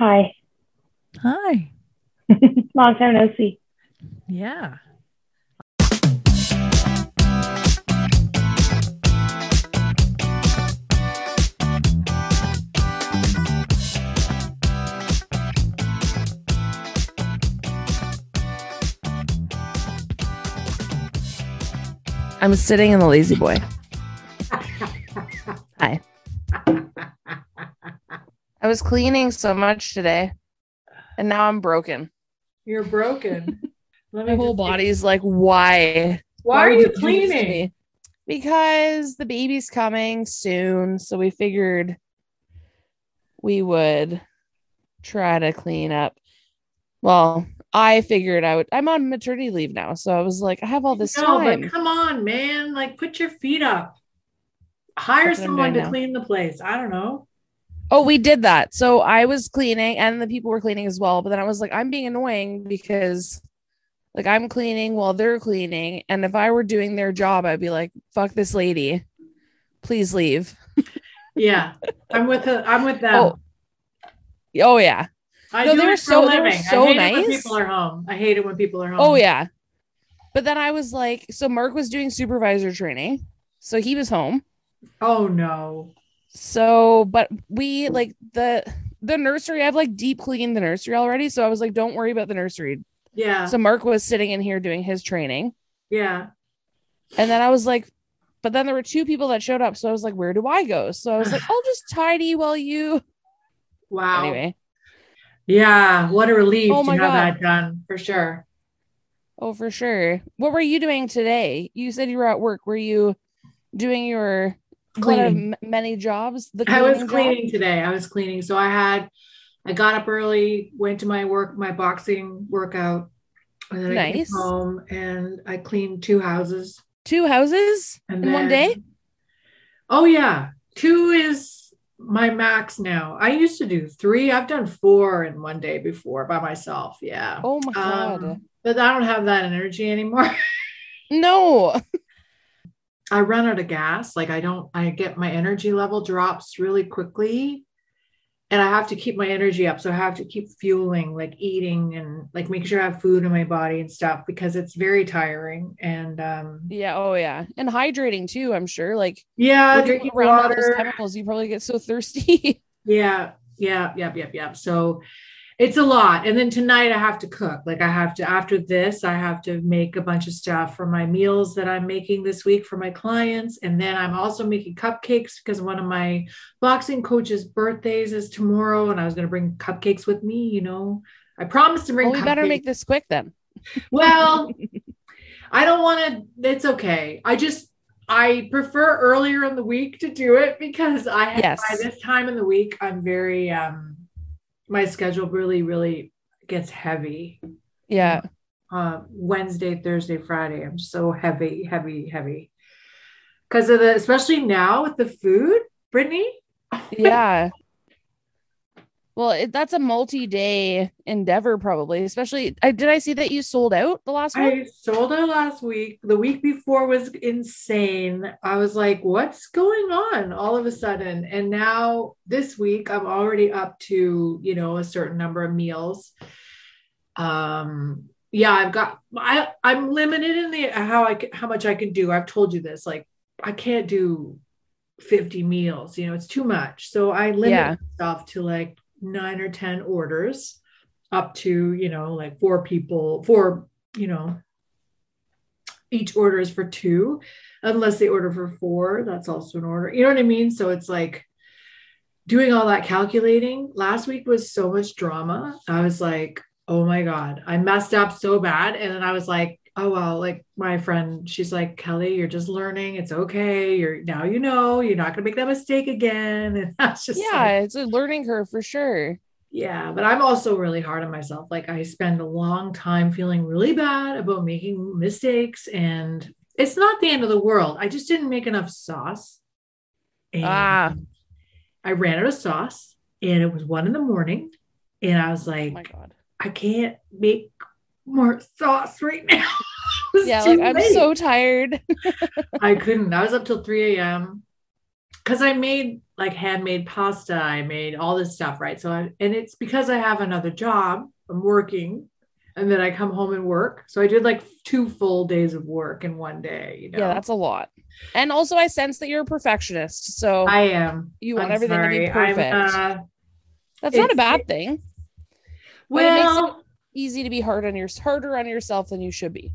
Hi. Hi. Long time no see. Yeah. I'm sitting in the lazy boy. Was cleaning so much today, and now I'm broken. You're broken. Let My whole body's like, why? Why are you do this to cleaning? me? Because the baby's coming soon, so we figured we would try to clean up. Well, I figured out I'm on maternity leave now, so I was like, I have all this no, time. but come on, man. Like, put your feet up. Hire That's what I'm someone to now. clean the place. I don't know. Oh, we did that. So I was cleaning and the people were cleaning as well. But then I was like, I'm being annoying because like I'm cleaning while they're cleaning. And if I were doing their job, I'd be like, fuck this lady. Please leave. Yeah, I'm with the, I'm with them. Oh, Oh yeah. I no, they were so- they were so I hate it when nice. people are home. I hate it when people are oh, home. Oh yeah. But then I was like, so Mark was doing supervisor training. So he was home. Oh no. So, but we like the the nursery, I've like deep cleaned the nursery already. So I was like, don't worry about the nursery. Yeah. So Mark was sitting in here doing his training. yeah. And then I was like, but then there were two people that showed up. So I was like, where do I go? So I was like, I'll just tidy while you. Wow. Anyway. Yeah. What a relief Oh to have God. that done for sure. Oh, for sure. What were you doing today? You said you were at work. Were you doing your Cleaning. m- many jobs? The I was cleaning job? today. I was cleaning. So I had, I got up early, went to my work, my boxing workout, and then I came home and I cleaned two houses. Two houses And in one day? Oh yeah, two is my max now. I used to do three. I've done four in one day before by myself. Yeah. Oh my God. Um, but I don't have that energy anymore. no. I run out of gas. Like I don't, I get my energy level drops really quickly. And I have to keep my energy up. So I have to keep fueling, like eating and like making sure I have food in my body and stuff because it's very tiring. And um Yeah. Oh, yeah. And hydrating too, I'm sure. Like, yeah, drinking around all those water. chemicals, you probably get so thirsty. Yeah, yeah, yep, yep, yep. So it's a lot. And then tonight I have to cook. Like I have to, after this, I have to make a bunch of stuff for my meals that I'm making this week for my clients. And then I'm also making cupcakes because one of my boxing coach's birthdays is tomorrow. And I was going to bring cupcakes with me, you know. I promised to bring well, we better make this quick then. Well, I don't want to. It's okay. I just I prefer earlier in the week to do it because I Yes. by this time in the week I'm very um my schedule really really gets heavy. Yeah. Uh, Wednesday, Thursday, Friday. I'm so heavy, heavy, heavy because of the especially now with the food, Brittany. Yeah. Well, it, that's a multi-day endeavor, probably. Especially, I did I see that you sold out the last one? I sold out last week. The week before was insane. I was like, what's going on all of a sudden? And now this week, I'm already up to, you know, a certain number of meals. Um, yeah, I've got, I, I'm limited in the, how I, how much I can do. I've told you this, like, I can't do 50 meals, you know, it's too much. So I limit Yeah. myself to like nine or 10 orders up to, you know, like four people, four, you know, each order is for two, unless they order for four. That's also an order. You know what I mean? So it's like doing all that calculating. Last week was so much drama. I was like, oh my God, I messed up so bad. And then I was like, oh well, like my friend, she's like, Kelly, you're just learning. It's okay. You're now you know you're not gonna make that mistake again. And that's just yeah, like, it's a learning curve for sure. yeah, but I'm also really hard on myself. Like I spend a long time feeling really bad about making mistakes and it's not the end of the world. I just didn't make enough sauce. And Ah. I ran out of sauce and it was one in the morning. And I was Oh like, my god. I can't make more sauce right now. Yeah, like I'm so tired. I couldn't. I was up till 3 a.m. because I made like handmade pasta. I made all this stuff, right? So I, and it's because I have another job. I'm working and then I come home and work. So I did like two full days of work in one day, you know. Yeah, that's a lot. And also I sense that you're a perfectionist. So I am. you want I'm everything to be perfect. uh, That's not a bad thing. But it makes it- well, Easy to be hard on your harder on yourself than you should be.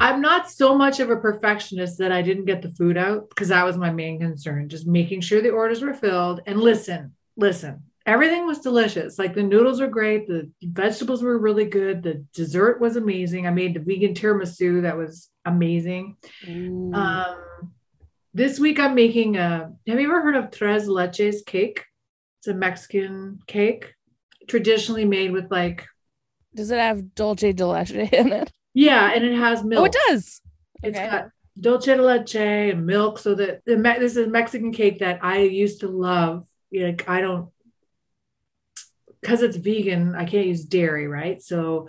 I'm not so much of a perfectionist that I didn't get the food out because that was my main concern, just making sure the orders were filled. And listen, listen, everything was delicious. Like the noodles were great, the vegetables were really good, the dessert was amazing. I made the vegan tiramisu that was amazing. Um, this week I'm making a. Have you ever heard of tres leches cake? It's a Mexican cake, traditionally made with like Does it have dulce de leche in it? Yeah, and it has milk. Oh, it does. It's Okay. got dulce de leche and milk. So that the this is a Mexican cake that I used to love. Like I don't because it's vegan. I can't use dairy, right? So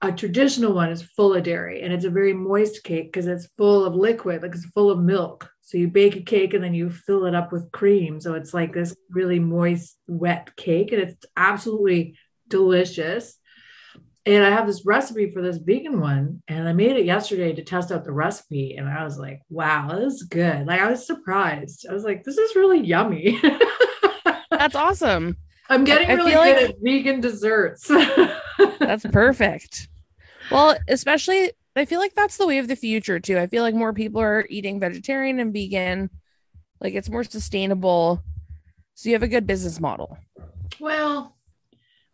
a traditional one is full of dairy, and it's a very moist cake because it's full of liquid, like it's full of milk. So you bake a cake and then you fill it up with cream. So it's like this really moist, wet cake, and it's absolutely delicious. And I have this recipe for this vegan one, and I made it yesterday to test out the recipe. And I was like, wow, this is good. Like, I was surprised. I was like, this is really yummy. That's awesome. I'm getting I really good like- at vegan desserts. That's perfect. Well, especially I feel like that's the way of the future too. I feel like more people are eating vegetarian and vegan. Like it's more sustainable. So you have a good business model. well,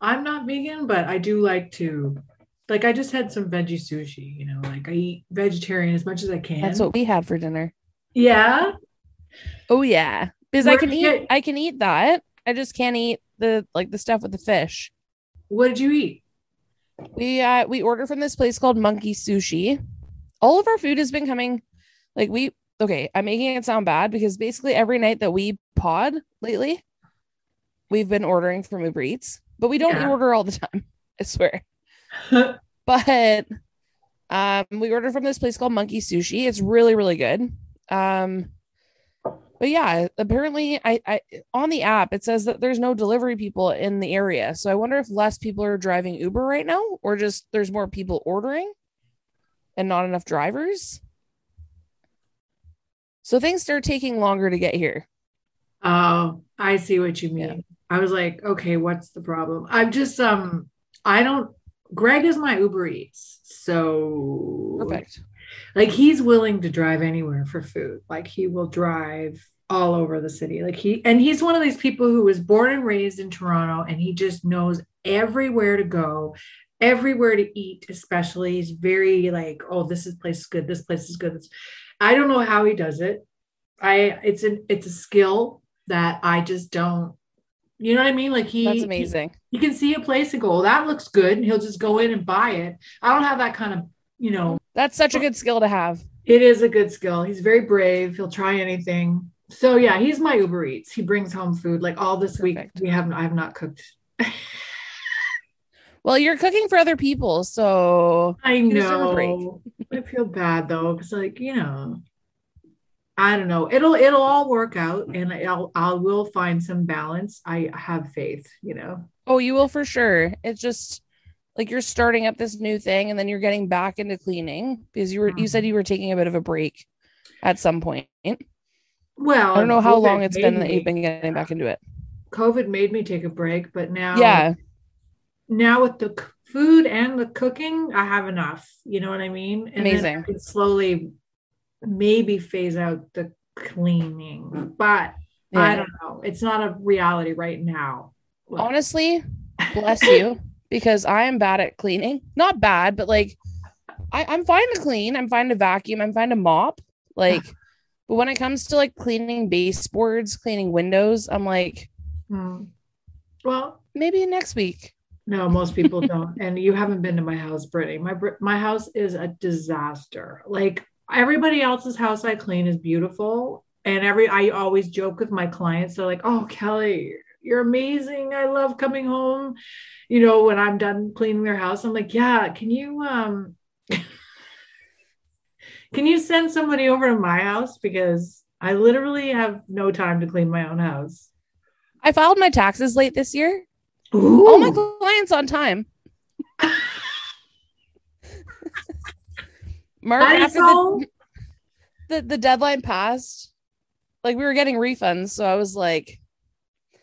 I'm not vegan, but I do like to, like, I just had some veggie sushi, you know, like I eat vegetarian as much as I can. That's what we had for dinner. yeah. Oh yeah. Because I can eat get- I can eat that. I just can't eat the like the stuff with the fish. What did you eat? We uh we order from this place called Monkey Sushi. All of our food has been coming like we okay, I'm making it sound bad because basically every night that we pod lately, we've been ordering from Uber Eats, but we don't Yeah. order all the time. I swear. But um we ordered from this place called Monkey Sushi. It's really, really good. Um but yeah, apparently I, I on the app it says that there's no delivery people in the area. So I wonder if less people are driving Uber right now or just there's more people ordering and not enough drivers. So things start taking longer to get here. Oh, I see what you mean. Yeah. I was like, okay, what's the problem? I'm just um I don't Greg is my Uber Eats. So Perfect. like he's willing to drive anywhere for food. Like he will drive all over the city. Like he and he's one of these people who was born and raised in Toronto and he just knows everywhere to go, everywhere to eat, especially. He's very like, oh, this is place is good, this place is good. I don't know how he does it. I it's an it's a skill that I just don't you know what I mean? Like he That's amazing. he can see a place and go, oh, that looks good. And he'll just go in and buy it. I don't have that kind of, you know, That's such a good skill to have. it is a good skill. He's very brave. He'll try anything. So yeah, he's my Uber Eats. He brings home food. Like all this Perfect. week, we haven't. I have not cooked. Well, you're cooking for other people, so I You deserve a break. know. I feel bad though, because like you know, I don't know. It'll it'll all work out, mm. and I'll I will find some balance. I have faith. You know. oh, you will for sure. It's just like you're starting up this new thing and then you're getting back into cleaning because you were you said mm-hmm. you were taking a bit of a break at some point. Well, I don't know how COVID long it's been made that you've been getting back into it. COVID made me take a break, but now Yeah. now with the food and the cooking, I have enough. You know what I mean? And then Amazing. I can slowly maybe phase out the cleaning, but I don't know. It's not a reality right now. Honestly, bless you because I am bad at cleaning. Not bad, but like I, I'm fine to clean. I'm fine to vacuum. I'm fine to mop. Like, but when it comes to like cleaning baseboards, cleaning windows, I'm like, Hmm. Well, maybe next week. no, most people don't. And you haven't been to my house, Brittany. My my house is a disaster. Like everybody else's house I clean is beautiful, and every I always joke with my clients. They're like, "Oh, Kelly, you're amazing. I love coming home." You know, when I'm done cleaning their house, I'm like, "Yeah, can you um, can you send somebody over to my house because I literally have no time to clean my own house. I filed my taxes late this year. Ooh. All my clients on time. Mark, after the, the the deadline passed, like we were getting refunds, so I was like,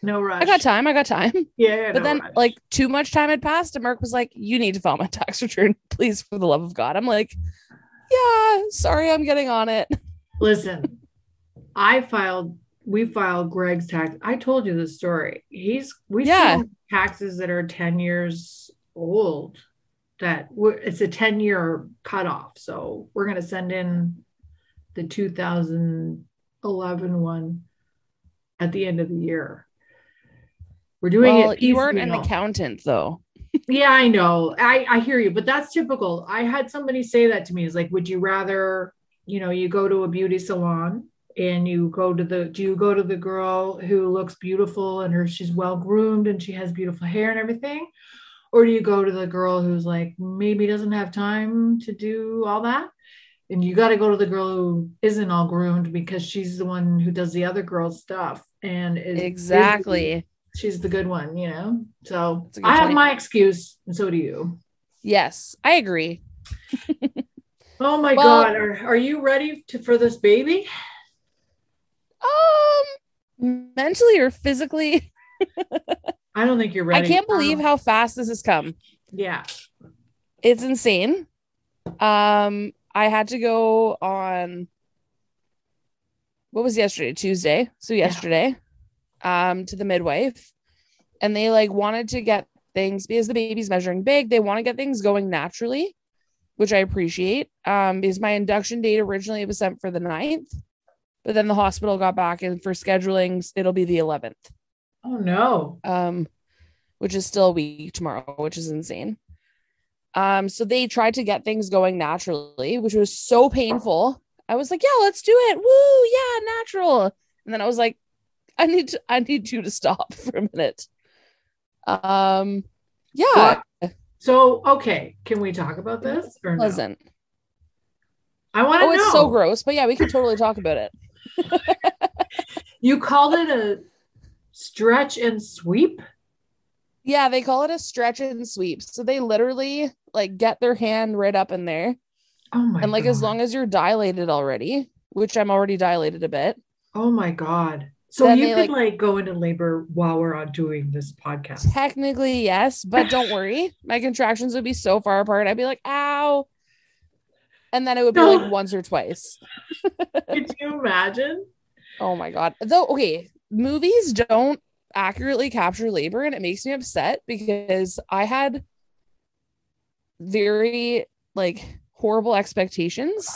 no rush. I got time, I got time. Yeah, But no then, rush. like, too much time had passed, and Mark was like, "You need to file my tax return, please, for the love of God." I'm like, "Yeah, sorry, I'm getting on it." listen, I filed. We filed Greg's tax. I told you the story. He's we Yeah. taxes that are ten years old. That we're- it's a ten year cutoff. So we're gonna send in the 2011 one at the end of the year. We're doing well, it. you aren't an accountant, though. Yeah, I know. I I hear you, but that's typical. I had somebody say that to me. Is like, would you rather, you know, you go to a beauty salon and you go to the do you go to the girl who looks beautiful and her she's well groomed and she has beautiful hair and everything? Or do you go to the girl who's like maybe doesn't have time to do all that? And you got to go to the girl who isn't all groomed because she's the one who does the other girl's stuff and is Exactly. she's the good one, you know. So I have my excuse, and so do you. Yes, I agree. Oh my Well- god, are, are you ready to for this baby? Um, mentally or physically, I don't think you're ready. I can't believe how fast this has come. Yeah. It's insane. Um, I had to go on what was yesterday? Tuesday. So yesterday, um, to the midwife, and they like wanted to get things because the baby's measuring big. They want to get things going naturally, which I appreciate. Um, because my induction date originally was sent for the 9th, but then the hospital got back and for schedulings, it'll be the 11th Oh no. um, which is still a week tomorrow, which is insane. Um, so they tried to get things going naturally, which was so painful. I was like, yeah, let's do it. Woo, yeah, natural. And then I was like, I need to, I need you to stop for a minute. Um, yeah, So okay, can we talk about this or no? pleasant. I want to Oh, know. it's so gross, but yeah, we can totally talk about it. You called it a stretch and sweep. Yeah, they call it a stretch and sweep. So they literally like get their hand right up in there. Oh my. and like god. as long as you're dilated already, which I'm already dilated a bit. Oh my god. So Then you could like- like, go into labor while we're on doing this podcast. Technically, yes, but don't worry. My contractions would be so far apart. I'd be like, ow. And then it would be No. like once or twice. Could you imagine? Oh my God. Though, okay, movies don't accurately capture labor and it makes me upset because I had very like horrible expectations.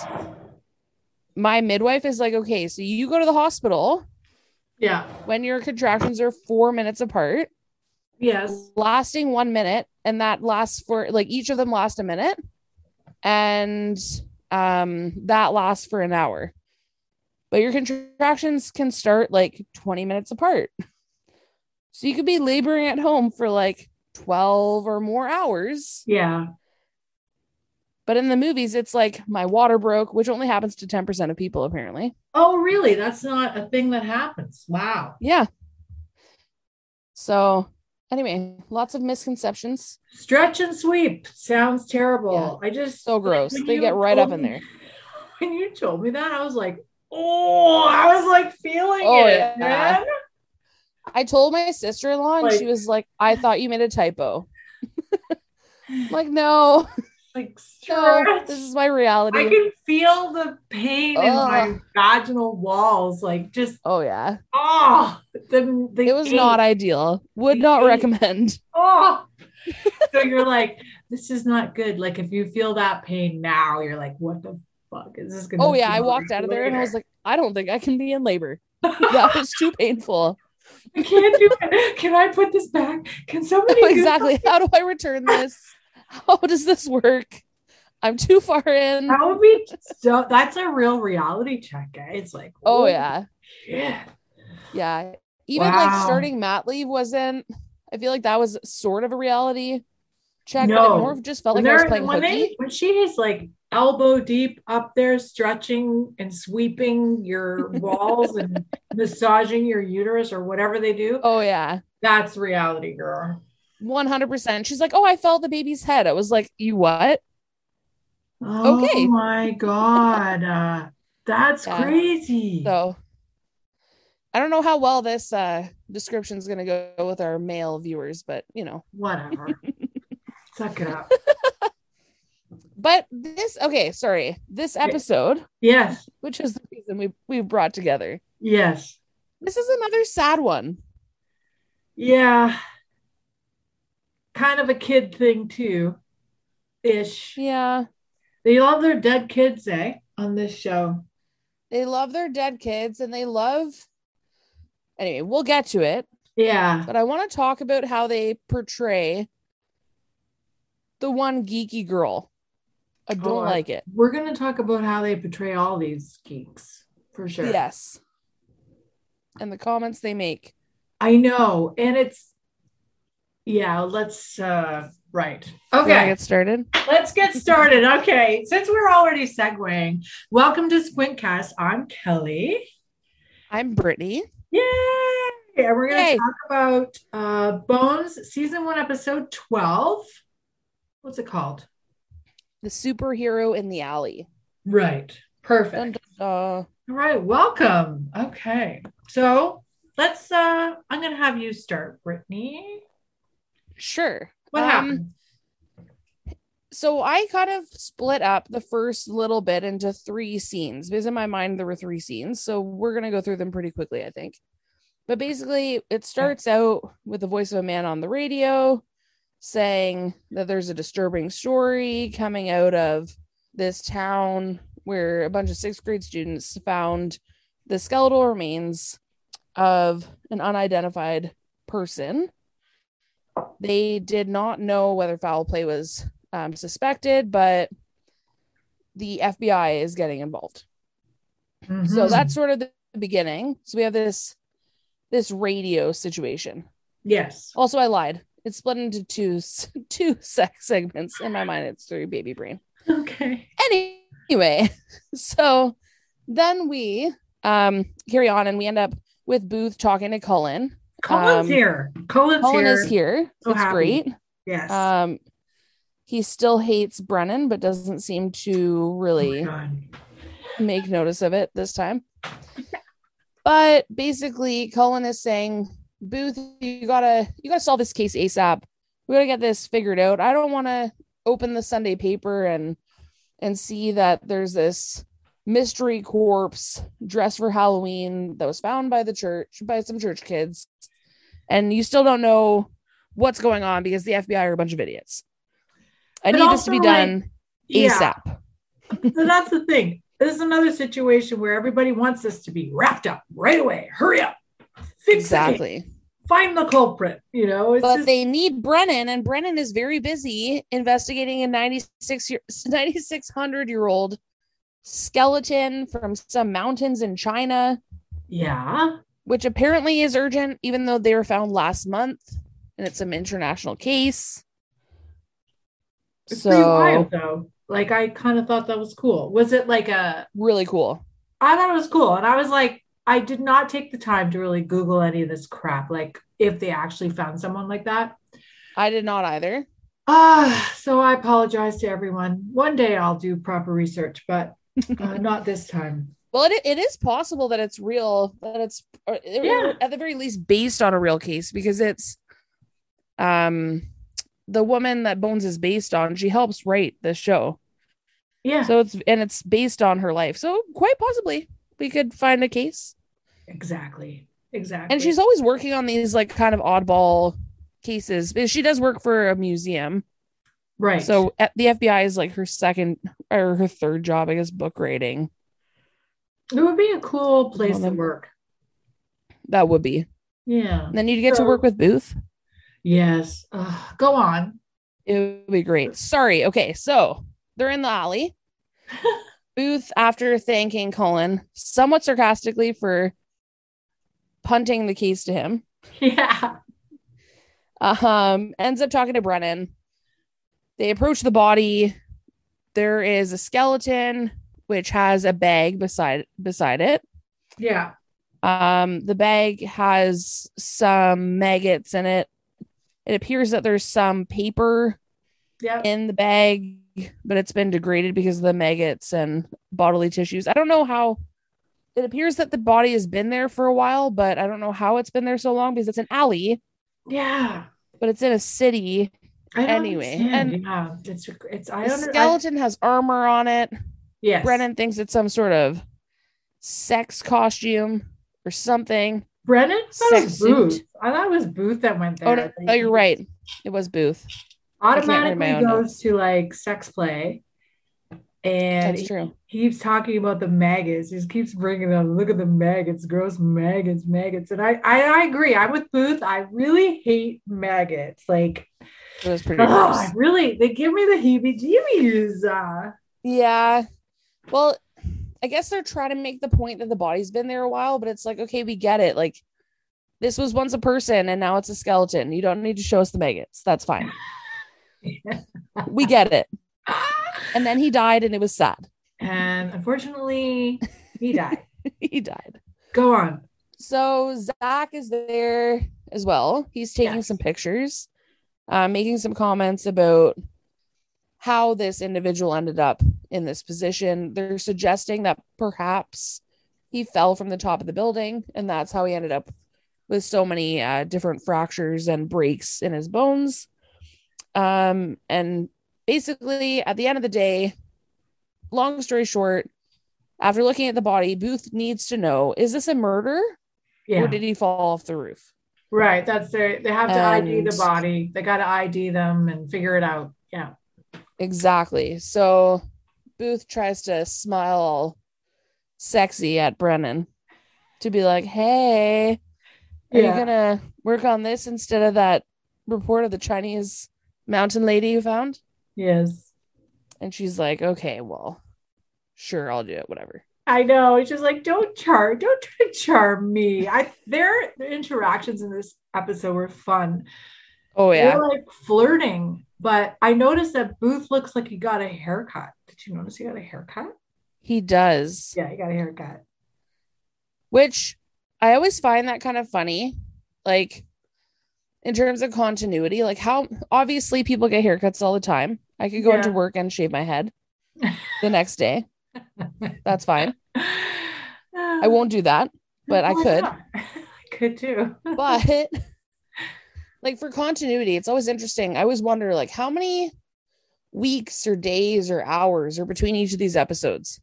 My midwife is like, okay, so you go to the hospital Yeah. when your contractions are four minutes apart. Yes. lasting one minute and that lasts for like each of them last a minute and um that lasts for an hour but your contractions can start like 20 minutes apart so you could be laboring at home for like 12 or more hours Yeah. but in the movies it's like my water broke which only happens to 10% of people apparently Oh, really? That's not a thing that happens. Wow. yeah so anyway lots of misconceptions Stretch and sweep sounds terrible. I just so gross when they get right up in there When you told me that, I was like, oh, I was like feeling Oh, it, yeah. man. I told my sister in law, and Like- she was like, I thought you made a typo. Like, no, Like no, this is my reality. I can feel the pain in my vaginal walls, like just oh, yeah. oh, the, the It was ache. not ideal. Would The not ache. recommend. oh. so you're like, this is not good. Like if you feel that pain now, you're like, what the fuck is this gonna? Oh, yeah. I walked out of there and I was like, I don't think I can be in labor. That was too painful. I can't do it. Can I put this back? Can somebody do exactly. How do I return this? How does this work? I'm too far in. That would be so. That's a real reality check, guys. Like, Oh, yeah. shit. Yeah. Even like starting mat leave wasn't, I feel like that was sort of a reality check, but No. it more just felt like When I was playing when hooky. they when she is like elbow deep up there, stretching and sweeping your walls and massaging your uterus or whatever they do. Oh yeah. That's reality, girl. 100%. She's like, "Oh, I felt the baby's head." I was like, "You what?" Oh Okay. my God. Uh, that's Yeah. crazy. So I don't know how well this uh description is going to go with our male viewers, but you know. Whatever. Suck it up. But this okay, sorry. This episode, Yes. which is the reason we we brought together. Yes. This is another sad one. Yeah. Kind of a kid thing, too. Ish. Yeah. They love their dead kids, eh? On this show. They love their dead kids and they love Anyway, we'll get to it, Yeah. but I want to talk about how they portray the one geeky girl. I don't Oh, like it. We're going to talk about how they portray all these geeks for sure. Yes. And the comments they make. I know. And it's, yeah, let's, uh, right. Okay. get started. Let's get started. Okay. Since we're already segueing, welcome to Squintcast. I'm Kelly. I'm Brittany. Yay! And we're going to talk about uh, Bones season one, episode 12. What's it called? The superhero in the alley. Right. Perfect. All right. Welcome. Okay. So let's, uh, I'm going to have you start, Brittany. Sure. What Um, happened? so I kind of split up the first little bit into three scenes because in my mind there were three scenes. So we're gonna go through them pretty quickly, I think. But basically, it starts out with the voice of a man on the radio saying that there's a disturbing story coming out of this town where a bunch of sixth grade students found the skeletal remains of an unidentified person. They did not know whether foul play was um, suspected, but the FBI is getting involved. So Mhm. that's sort of the beginning. So we have this this radio situation. yes. Also, I lied. It's split into two two sex segments. In my mind, it's three baby brain. Okay. Any, Anyway, so then we um carry on and we end up with Booth talking to Cullen. Cullen's Um, here. Cullen's Cullen here. is here. So it's happy. great. Yes. Um he still hates Brennan, but doesn't seem to Oh really God. make notice of it this time. But basically, Cullen is saying, Booth, you gotta you gotta solve this case ASAP. We gotta get this figured out. I don't want to open the Sunday paper and and see that there's this mystery corpse dressed for Halloween that was found by the church by some church kids, and you still don't know what's going on because the FBI are a bunch of idiots. I But need this to be like, done Yeah. ASAP. So that's the thing. This is another situation where everybody wants this to be wrapped up right away. Hurry up. Fix. Exactly. Find the culprit. You know, it's but just, they need Brennan, and Brennan is very busy investigating a 96 year 9600 year old skeleton from some mountains in China, yeah. which apparently is urgent, even though they were found last month and it's an international case. It's So wild though. Like I kind of thought that was cool. Was it like a really cool. I thought it was cool. And I was like, I did not take the time to really Google any of this crap. Like if they actually found someone like that. I did not either. Ah, so I apologize to everyone. One day I'll do proper research, but uh, not this time. Well, it, it is possible that it's real, that it's Yeah. at the very least based on a real case because it's um the woman that Bones is based on. She helps write this show, Yeah, so it's and it's based on her life. So quite possibly we could find a case. exactly. Exactly. And she's always working on these like kind of oddball cases she does work for a museum. right. So at, the FBI is like her second or her third job, I guess, book rating. it would be a cool place to work. That would be. Yeah. And then you get So- to work with Booth. Yes. Uh, go on. It would be great. Sorry. Okay. So they're in the alley. Booth, after thanking Cullen somewhat sarcastically for punting the keys to him, Yeah. um, ends up talking to Brennan. They approach the body. there is a skeleton which has a bag beside beside it. Yeah. Um, the bag has some maggots in it. It appears that there's some paper Yeah. in the bag, but it's been degraded because of the maggots and bodily tissues. I don't know how it appears that the body has been there for a while, but I don't know how it's been there so long because it's an alley, Yeah. but it's in a city. I don't Anyway, understand. and yeah, it's it's I The I, skeleton has armor on it. yes. Brennan thinks it's some sort of sex costume or something. Brennan I thought it was sex suit. Booth. I thought it was Booth that went oh, there. Oh no, no, you're right. It was Booth. Can't read my Automatically goes to like sex play, and That's true. he keeps talking about the maggots. He just keeps bringing them. Look at the maggots, gross maggots, maggots. And I, I, I agree. I'm with Booth. I really hate maggots. Like, It was pretty oh, gross. I really, they give me the heebie-jeebies. Uh, Yeah. Well, I guess they're trying to make the point that the body's been there a while, but it's like, okay, we get it. Like, this was once a person and now it's a skeleton. You don't need to show us the maggots. That's fine. We get it. And then he died and it was sad. and unfortunately, he died. he died. Go on. So Zack is there as well. He's taking Yes. some pictures, uh, making some comments about how this individual ended up in this position. They're suggesting that perhaps he fell from the top of the building, and that's how he ended up with so many uh, different fractures and breaks in his bones. Um, and basically, at the end of the day, long story short, after looking at the body, Booth needs to know: is this a murder? Yeah. or did he fall off the roof? Right. That's their, they have to ID the body. They got to ID them and figure it out. Yeah. Exactly. So Booth tries to smile all sexy at Brennan to be like, hey, are Yeah. you gonna work on this instead of that report of the Chinese mountain lady you found? Yes. And she's like, okay, well, sure, I'll do it, whatever. I know. It's just like, don't charm, don't try to charm me. I their, their interactions in this episode were fun. Oh yeah. They're like flirting. But I noticed that Booth looks like he got a haircut. Did you notice he got a haircut? He does. Yeah, he got a haircut. which I always find that kind of funny. Like in terms of continuity, like how obviously people get haircuts all the time. I could go Yeah. into work and shave my head the next day. That's fine. I won't do that, but I could. I could too. But like for continuity, it's always interesting. I always wonder like how many weeks or days or hours are between each of these episodes?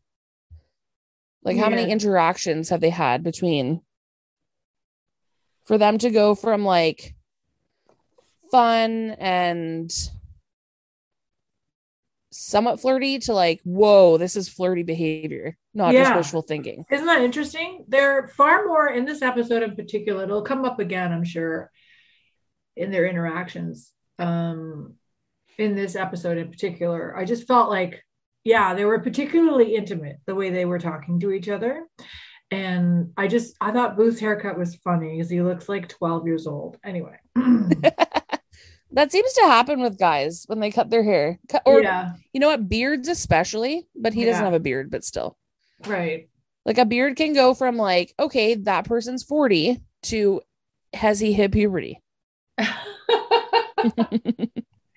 Like how many interactions have they had between for them to go from like fun and somewhat flirty to like, whoa, this is flirty behavior, not just Yeah. wishful thinking. Isn't that interesting? They're far more in this episode in particular. It'll come up again, I'm sure, in their interactions. Um, in this episode in particular, I just felt like, yeah, they were particularly intimate the way they were talking to each other. And I just, I thought Booth's haircut was funny because he looks like 12 years old. Anyway. That seems to happen with guys when they cut their hair. Cut- Or yeah, you know what, beards especially, but he doesn't have a beard, but still. right. Like a beard can go from like, okay, that person's 40 to has he hit puberty?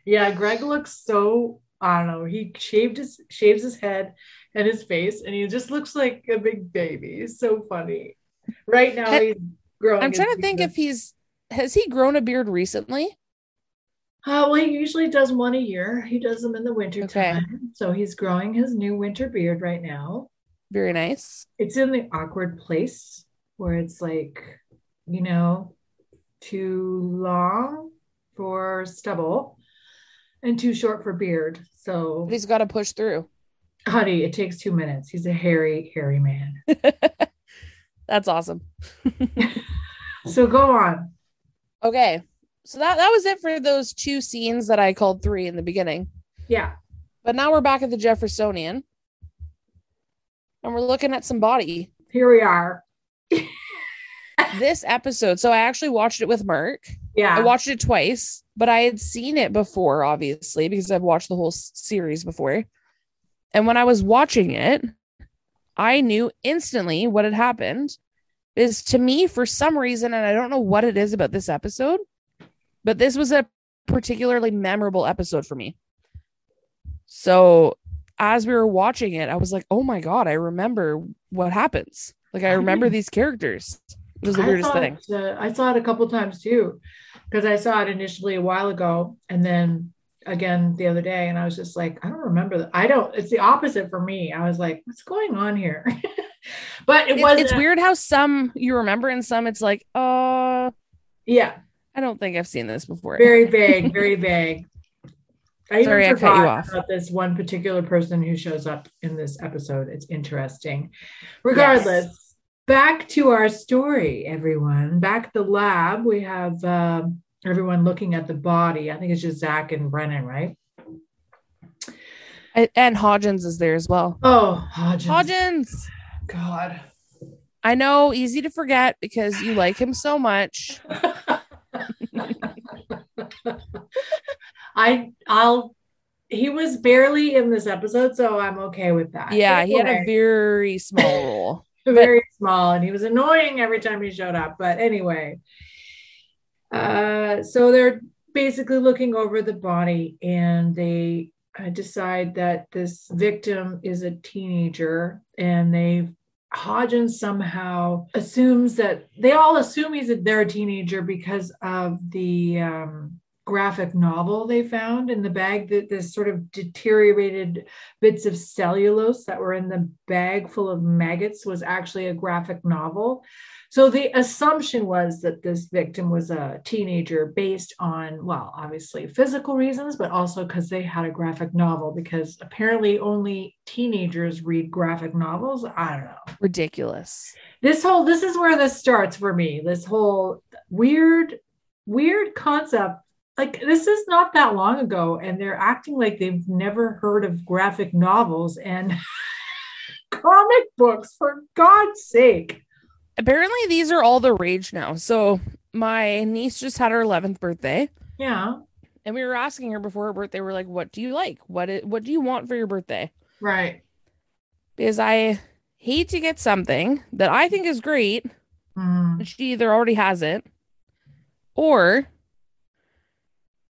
yeah, Greg looks so I don't know. He shaved his shaves his head and his face, and he just looks like a big baby. He's so funny. Right now, he's growing. I'm trying to think beard. if he's has he grown a beard recently? Uh, well, he usually does one a year. He does them in the winter Okay. time. So he's growing his new winter beard right now. Very nice. It's in the awkward place where it's like, you know, too long for stubble and too short for beard. So he's got to push through. Honey, it takes two minutes. He's a hairy, hairy man. That's awesome. So go on. Okay. So that that was it for those two scenes that I called three in the beginning. Yeah. But now we're back at the Jeffersonian. And we're looking at some body. Here we are. This episode. So I actually watched it with Mark. Yeah. I watched it twice, but I had seen it before, obviously, because I've watched the whole series before. And when I was watching it, I knew instantly what had happened. Is to me, for some reason, and I don't know what it is about this episode, but this was a particularly memorable episode for me. So as we were watching it, I was like, oh my God, I remember what happens. Like, I remember these characters. It was the I weirdest saw thing. uh, I saw it a couple times too, because I saw it initially a while ago, and then again the other day, and I was just like, I don't remember that. I don't. It's the opposite for me. I was like, what's going on here? but it It- was. it's weird how some you remember and some it's like, uh, Yeah, I don't think I've seen this before. very vague, very vague. I Sorry, I cut you off. about this one particular person who shows up in this episode. It's interesting. Regardless, back to our story, everyone. Back at the lab, we have um everyone looking at the body. I think it's just Zack and Brennan, right? A- and Hodgins is there as well. Oh, Hodgins. Hodgins. God. I know, easy to forget because you like him so much. I I'll he was barely in this episode, so I'm okay with that. Yeah, he had a very small role. very small and he was annoying every time he showed up but anyway uh so they're basically looking over the body and they uh, decide that this victim is a teenager and they Hodgins somehow assumes that they all assume he's a, they're a teenager because of the um, graphic novel they found in the bag that this sort of deteriorated bits of cellulose that were in the bag full of maggots was actually a graphic novel. So the assumption was that this victim was a teenager based on, well, obviously physical reasons, but also because they had a graphic novel, because apparently only teenagers read graphic novels. I don't know. Ridiculous. This whole, this is where this starts for me. This whole weird, weird concept. Like this is not that long ago, and they're acting like they've never heard of graphic novels and comic books, for God's sake. Apparently, these are all the rage now. So, my niece just had her 11th birthday, Yeah, and we were asking her before her birthday, we're like, What do you like? What, i- what do you want for your birthday? right. Because I hate to get something that I think is great, Mm. and she either already has it, or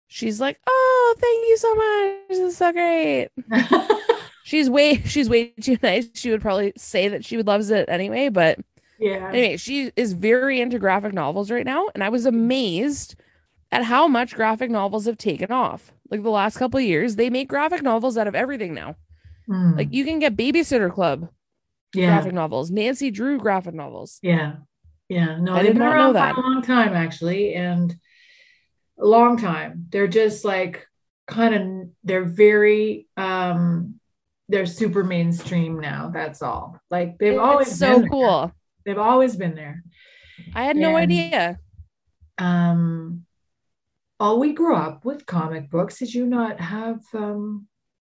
she's like, Oh, thank you so much. This is so great. She's way she's way too nice. She would probably say that she would loves it anyway, but yeah. anyway, she is very into graphic novels right now, and I was amazed at how much graphic novels have taken off. Like the last couple of years, they make graphic novels out of everything now. Mm. Like you can get Babysitter Club yeah. graphic novels, Nancy Drew graphic novels. Yeah. Yeah. No, I they've did been not know around that. for a long time, actually. And a long time. They're just like kind of they're very um they're super mainstream now. That's all. Like they've It- always it's been so there. They've always been there. I had no And- idea. Um oh, we grew up with comic books. Did you not have um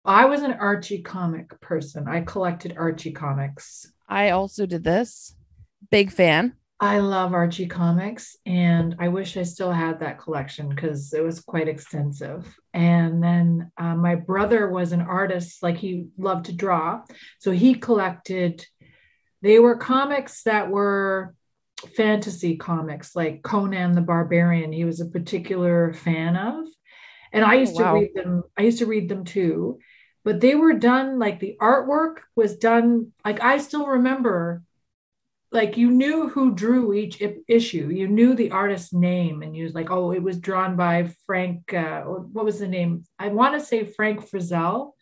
I was an Archie comic person. I collected Archie comics. I also did this. Big fan. I love Archie comics, and I wish I still had that collection because it was quite extensive. And then uh, my brother was an artist, like he loved to draw. So he collected, they were comics that were fantasy comics, like Conan the Barbarian, he was a particular fan of. And I Oh, used wow. to read them, I used to read them too. But they were done like the artwork was done, like I still remember like you knew who drew each issue you knew the artist's name and you was like oh it was drawn by frank uh, what was the name i want to say frank frizzell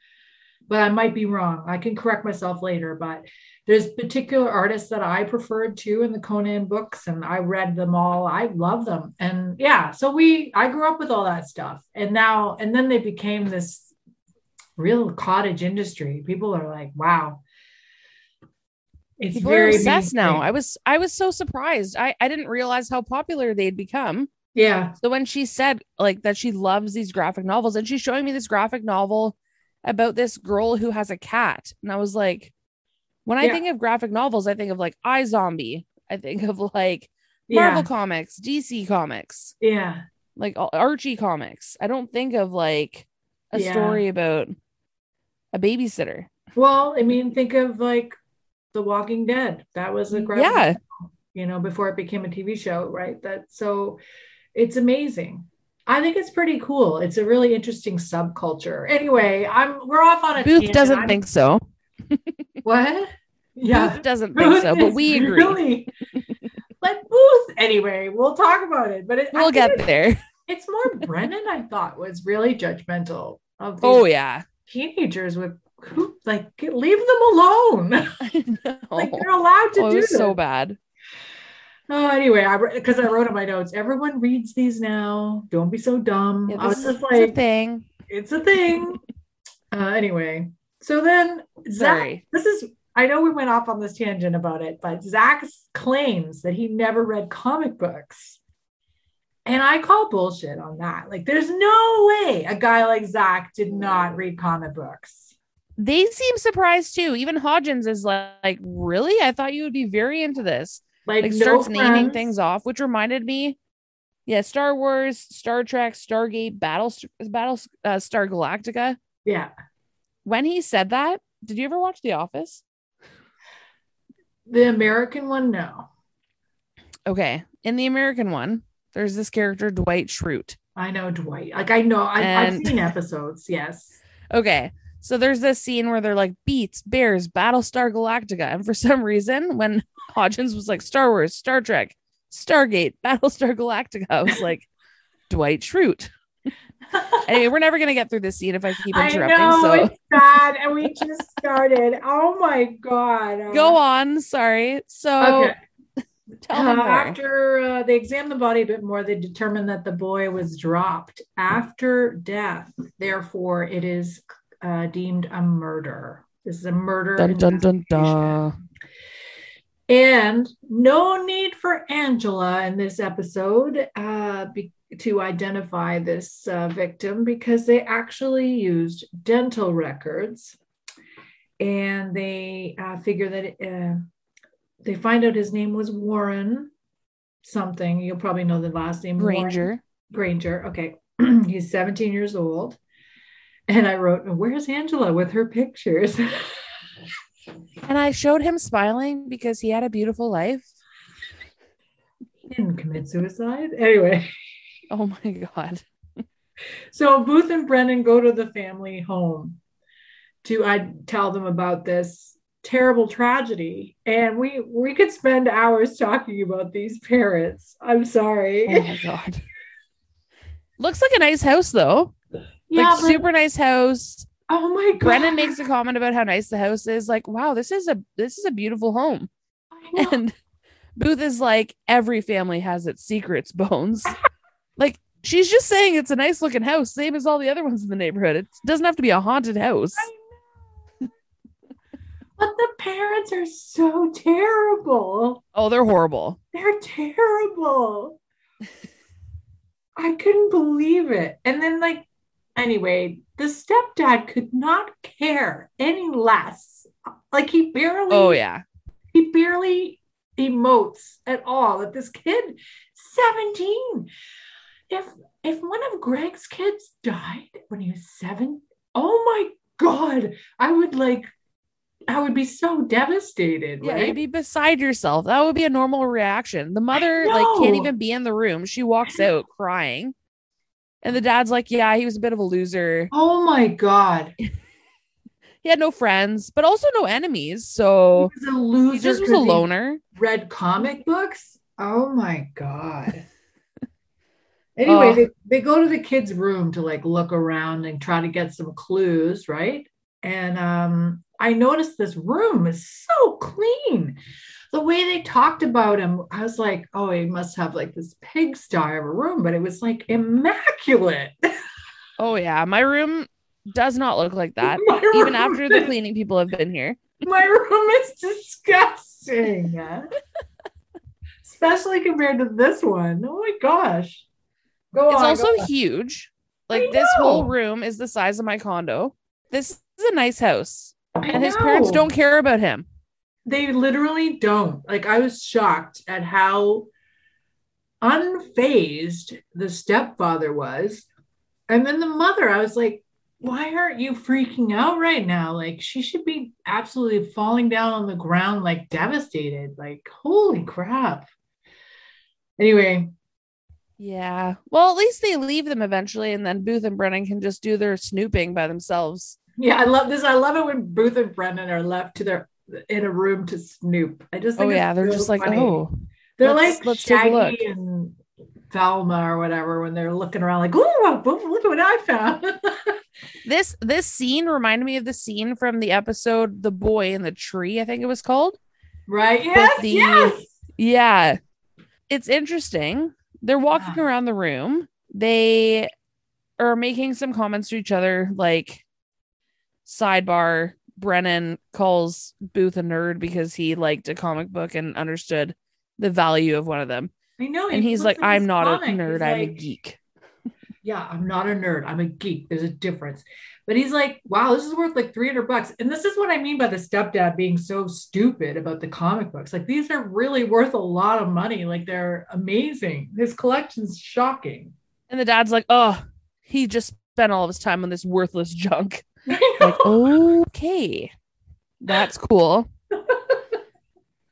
but i might be wrong i can correct myself later but there's particular artists that i preferred too in the conan books and i read them all i love them and yeah so we i grew up with all that stuff and now and then they became this real cottage industry people are like wow it's People very obsessed now. I was I was so surprised. I, I didn't realize how popular they'd become. Yeah. So when she said like that she loves these graphic novels and she's showing me this graphic novel about this girl who has a cat and I was like when I Yeah. think of graphic novels I think of like iZombie. I think of like Yeah. Marvel comics, DC comics, Yeah. like Archie comics. I don't think of like a Yeah. story about a babysitter. Well, I mean, think of like The Walking Dead. That was a mm, graphic Yeah. novel, you know, before it became a TV show, right? That so it's amazing. I think it's pretty cool. It's a really interesting subculture. Anyway, I'm we're off on a Booth tangent. doesn't I'm- think so. what? Yeah. Booth doesn't think so, but we agree. Really, let Booth anyway. We'll talk about it, but it, We'll get it's- there. It's more Brennan. I thought was really judgmental of these Oh yeah. teenagers with who like leave them alone. I know. like they're allowed to Oh, it do was this. so bad. Oh, anyway, I because I wrote in my notes. Everyone reads these now. Don't be so dumb. Yeah, I was this just is a thing. it's a thing. uh, anyway, so then Zack, Sorry. this is. I know we went off on this tangent about it, but Zack claims that he never read comic books. And I call bullshit on that. Like, there's no way a guy like Zack did not read comic books. They seem surprised too. Even Hodgins is like, like, really? I thought you would be very into this. Like, Like no starts naming friends. things off, which reminded me, yeah, Star Wars, Star Trek, Stargate, Battle Battle uh, Star Galactica. Yeah. When he said that, did you ever watch The Office? The American one, no. Okay, in the American one, there's this character Dwight Schrute. I know Dwight. Like, I know, I, I've seen episodes. Yes. Okay. So there's this scene where they're like Beets, Bears, Battlestar Galactica. And for some reason, when Hodgins was like Star Wars, Star Trek, Stargate, Battlestar Galactica, I was like, Dwight Schrute. Anyway, we're never gonna get through this scene if I keep I interrupting. know so it's bad, and we just started. Oh my god! go on. Sorry. So Okay. tell Uh, after uh, they examined the body a bit more, they determined that the boy was dropped after death. Therefore, it is uh, deemed a murder. This is a murder. dun dun dun dun. And no need for Angela in this episode uh, be- to identify this uh, victim because they actually used dental records. And they uh, figure that uh, they find out his name was Warren something. You'll probably know the last name. Warren Granger. Granger. Okay. He's 17 years old. And I wrote, Where's Angela with her pictures? And I showed him smiling because he had a beautiful life. he didn't commit suicide. Anyway. Oh my god. So Booth and Brennan go to the family home to I tell them about this terrible tragedy, and we we could spend hours talking about these parents. I'm sorry. Oh my god. Looks like a nice house though. yeah, like but- super nice house. Oh my god. Brennan makes a comment about how nice the house is. Like, wow, this is a this is a beautiful home. And Booth is like, every family has its secrets, Bones. like, she's just saying it's a nice looking house, same as all the other ones in the neighborhood. It doesn't have to be a haunted house. But the parents are so terrible. Oh, they're horrible. They're terrible. I couldn't believe it. And then, like, anyway, the stepdad could not care any less. Like, he barely, Oh yeah. he barely emotes at all that this kid, 17. If if one of Greg's kids died when he was seven, oh my god, I would like I would be so devastated, Yeah, right? you'd be beside yourself. That would be a normal reaction. The mother like can't even be in the room. She walks out crying. And the dad's like, Yeah, he was a bit of a loser. oh my god. He had no friends, but also no enemies. So He was a loser. he just was a loner. read comic books. Oh my god. Anyway, Oh. they, they go to the kid's room to like look around and try to get some clues, right? And um, I noticed this room is so clean. The way they talked about him, I was like, oh, he must have like this pigsty of a room, but it was like immaculate. Oh yeah, my room does not look like that. My Even after the cleaning people have been here. My room is disgusting. Especially compared to this one. Oh my gosh. Go It's on. also go huge. Like this whole room is the size of my condo. This is a nice house. I And his parents don't care about him. They literally don't. Like I was shocked at how unfazed the stepfather was. And then the mother, I was like, why aren't you freaking out right now? Like she should be absolutely falling down on the ground, like devastated. Like, holy crap. Anyway, Yeah. Well, at least they leave them eventually, and then Booth and Brennan can just do their snooping by themselves. yeah, I love this. I love it when Booth and Brennan are left to their in a room to snoop. I just Oh think it's yeah, they're so just like, oh, they're let's- like let's take a look. Shaggy and Velma or whatever when they're looking around like, oh, look at what I found. this this scene reminded me of the scene from the episode "The Boy in the Tree." I think it was called. right? Yes, the- yes. Yeah. It's interesting. They're walking Yeah. around the room. They are making some comments to each other, like sidebar. Brennan calls Booth a nerd because he liked a comic book and understood the value of one of them. I know. And he he's like, I'm not a nerd, he's I'm a geek. Yeah, I'm not a nerd. I'm a geek. There's a difference. But he's like, wow, this is worth like 300 bucks. And this is what I mean by the stepdad being so stupid about the comic books. Like, these are really worth a lot of money. Like, they're amazing. His collection's shocking. And the dad's like, oh, he just spent all of his time on this worthless junk. Like, okay, that's cool.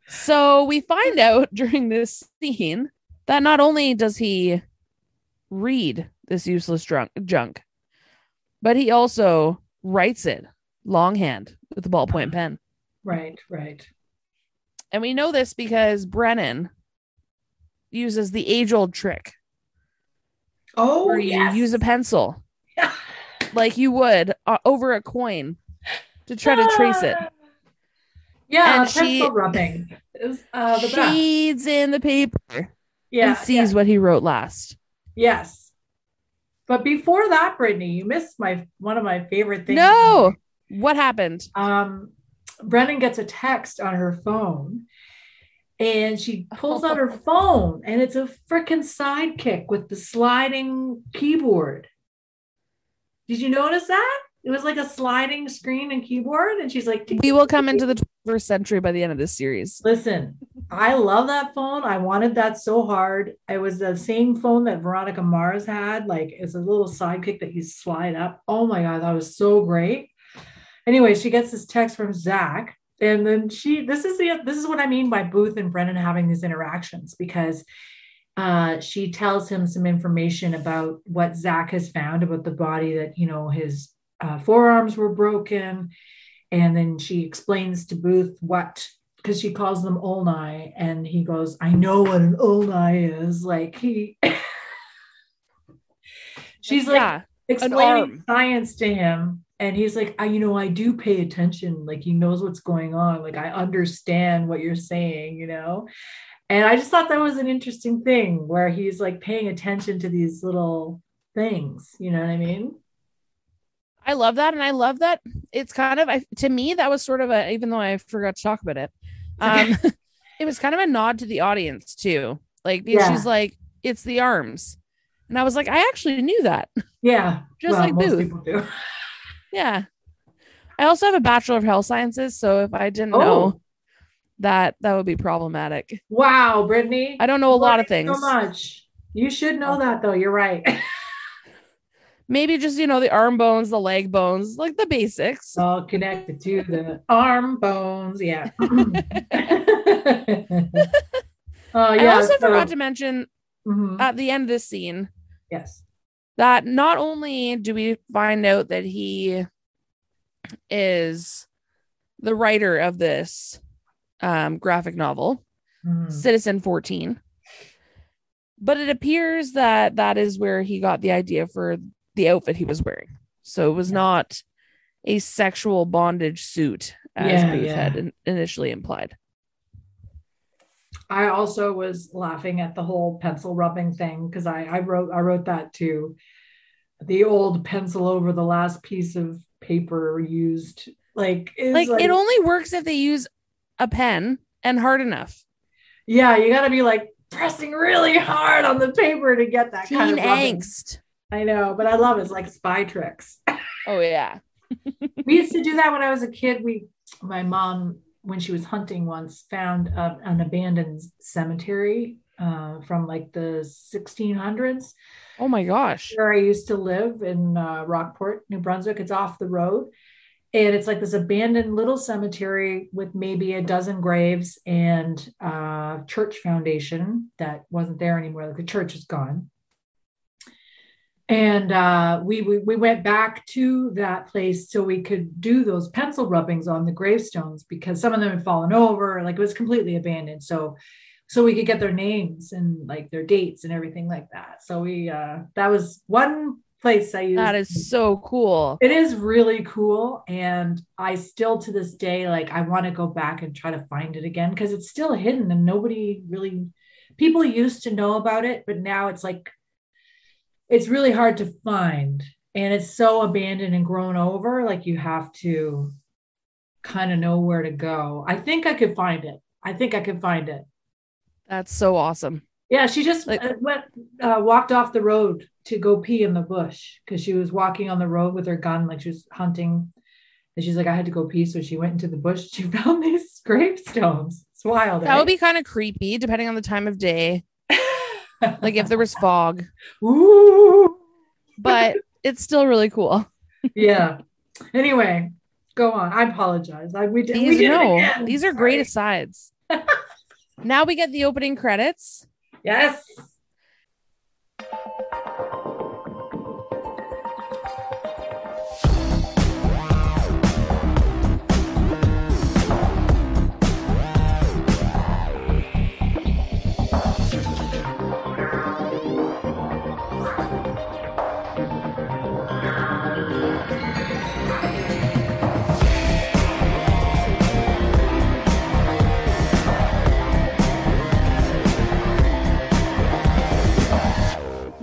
so we find out during this scene that not only does he read this useless drunk junk, but he also writes it longhand with a ballpoint pen. right, right. And we know this because Brennan uses the age old trick Oh, where you yes. use a pencil like you would uh, over a coin to try to trace it. Yeah, And she- rubbing is uh, the best. In the paper Yeah, and sees what he wrote last. Yes. But before that, Brittany, you missed my one of my favorite things. No, what happened? Um, Brennan gets a text on her phone and she pulls out her phone and it's a freaking sidekick with the sliding keyboard. Did you notice that? It was like a sliding screen and keyboard. And she's like, We will come into the 21st century by the end of this series. Listen, I love that phone. I wanted that so hard. It was the same phone that Veronica Mars had. Like it's a little sidekick that you slide up. Oh my God, that was so great. Anyway, she gets this text from Zack. And then she, this is the, this is what I mean by Booth and Brennan having these interactions because uh, she tells him some information about what Zack has found about the body that, you know, his uh, forearms were broken. And then she explains to Booth what because she calls them ulnae. And he goes i know what an ulnae is. Like he she's like yeah, explaining science to him. And he's like I, you know i do pay attention. Like he knows what's going on. Like i understand what you're saying you know and i just thought that was an interesting thing where he's like paying attention to these little things you know what i mean I love that, and I love that it's kind of I, to me that was sort of a even though I forgot to talk about it, um, it was kind of a nod to the audience too. Like because Yeah. she's like, it's the arms, and I was like, I actually knew that. yeah Just well, like most Booth. people do Yeah. I also have a bachelor of health sciences, so if I didn't Oh. know that, that would be problematic. wow brittany I don't know a lot of things. So much. You should know that though. You're right. Maybe just you know the arm bones, the leg bones, like the basics. All connected to the arm bones. Yeah. oh I yeah. also so- forgot to mention Mhm. at the end of this scene yes. that not only do we find out that he is the writer of this um, graphic novel, Mhm. Citizen 14, but it appears that that is where he got the idea for the outfit he was wearing. So it was not a sexual bondage suit as Yeah, Booth yeah. had in- initially implied. I also was laughing at the whole pencil rubbing thing because I, I wrote I wrote that too. The old pencil over the last piece of paper used. Like, is Like, it only works if they use a pen and hard enough. yeah, you gotta be like pressing really hard on the paper to get that Teen kind of rubbing. angst. I know, but I love it. It's like spy tricks. Oh yeah. we used to do that when I was a kid. We, my mom, when she was hunting once, found uh, an abandoned cemetery uh, from like the 1600s Oh my gosh. where I used to live in uh, Rockport, New Brunswick. It's off the road. And it's like this abandoned little cemetery with maybe a dozen graves and uh, church foundation that wasn't there anymore. Like the church is gone. And uh, we, we we went back to that place so we could do those pencil rubbings on the gravestones because some of them had fallen over, like it was completely abandoned. So so we could get their names and like their dates and everything like that. So we uh that was one place I used. That is so cool. it is really cool. And I still to this day, like I want to go back and try to find it again because it's still hidden and nobody really people used to know about it, but now it's like it's really hard to find and it's so abandoned and grown over like you have to kind of know where to go i think i could find it i think i could find it That's so awesome. yeah she just Like- uh, went uh, walked off the road to go pee in the bush because she was walking on the road with her gun like she was hunting and she's like i had to go pee so she went into the bush she found these gravestones it's wild That would be kind of creepy depending on the time of day. Like if there was fog, Ooh. but it's still really cool. yeah. Anyway, go on. I apologize. I we did, we These did no, these are great Sorry. asides. now we get the opening credits. Yes.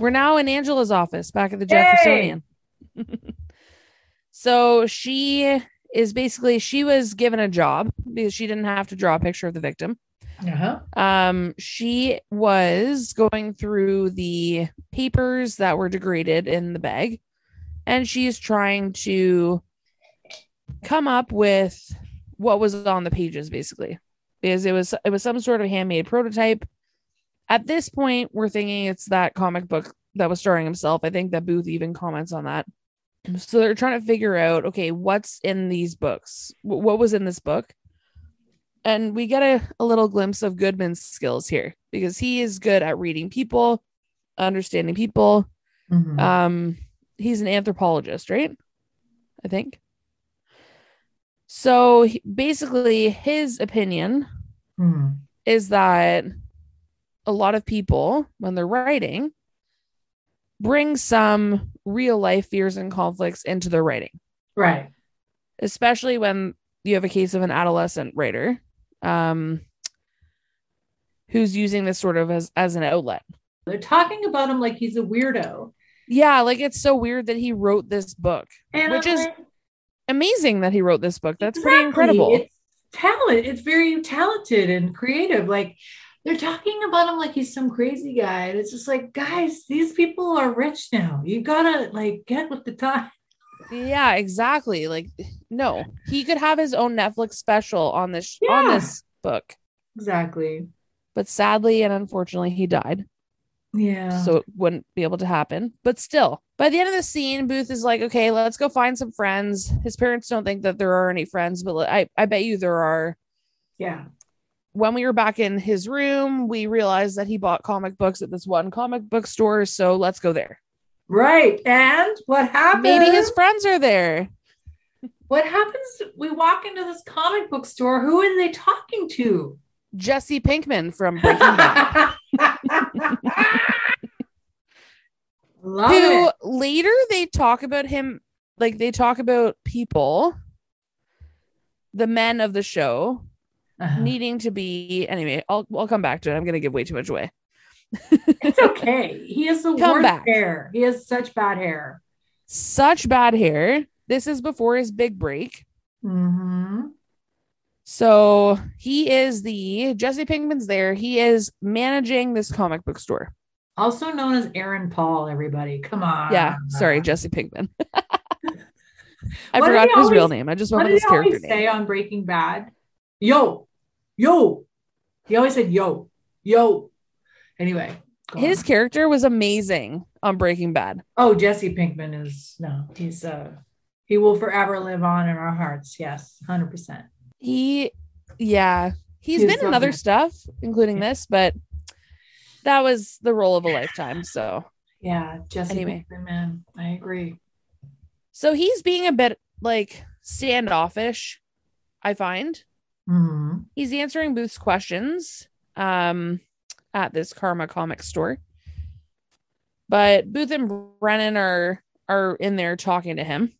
We're now in Angela's office back at the Jeffersonian. so she is basically she was given a job because she didn't have to draw a picture of the victim. Uh-huh. Um, she was going through the papers that were degraded in the bag, and she's trying to come up with what was on the pages, basically, because it was it was some sort of handmade prototype. At this point, we're thinking it's that comic book that was starring himself. I think that Booth even comments on that. So they're trying to figure out, okay, what's in these books? Wh- What was in this book? and we get a, a little glimpse of Goodman's skills here because he is good at reading people, understanding people. Mhm. Um, he's an anthropologist, right? I think. So he- basically, his opinion Mhm. is that a lot of people, when they're writing, bring some real life fears and conflicts into their writing Right. especially when you have a case of an adolescent writer um who's using this sort of as as an outlet They're talking about him like he's a weirdo. yeah like it's so weird that he wrote this book And Which I'm is like, amazing that he wrote this book that's pretty incredible It's talent. It's very talented and creative. Like they're talking about him like he's some crazy guy. And it's just like, guys, these people are rich now. You gotta like get with the time. yeah exactly like no he could have his own netflix special on this on Yeah. this book Exactly. but sadly and unfortunately he died Yeah. so it wouldn't be able to happen. But still, by the end of the scene, Booth is like, "Okay, let's go find some friends." His parents don't think that there are any friends, but I I bet you there are. yeah. When we were back in his room, we realized that he bought comic books at this one comic book store, so let's go there. Right. And what happens? Maybe his friends are there. what happens? We walk into this comic book store. Who are they talking to? Jesse Pinkman from Breaking Bad, who it. later they talk about him like they talk about people, the men of the show, Uh-huh. needing to be anyway i'll i'll come back to it i'm gonna give way too much away It's okay. He has the Come worst back. hair. He has such bad hair. such bad hair this is before his big break Mm-hmm. so he is the jesse pinkman's there he is managing this comic book store Also known as Aaron Paul, everybody. Come on. yeah sorry jesse pinkman i What forgot his real name i just with his character always name say on Breaking Bad? Yo, yo. He always said yo, yo, Anyway, His on. character was amazing on Breaking Bad. oh Jesse Pinkman is no, he's uh he will forever live on in our hearts. Yes, hundred percent. He, yeah, he's He's been in other stuff, including Yeah. this, but that was the role of a lifetime. So, Yeah, Jesse Anyway. Pinkman, man, I agree. so he's being a bit like standoffish. I find hmm he's answering Booth's questions um, at this Karma comic store, but Booth and Brennan are are in there talking to him.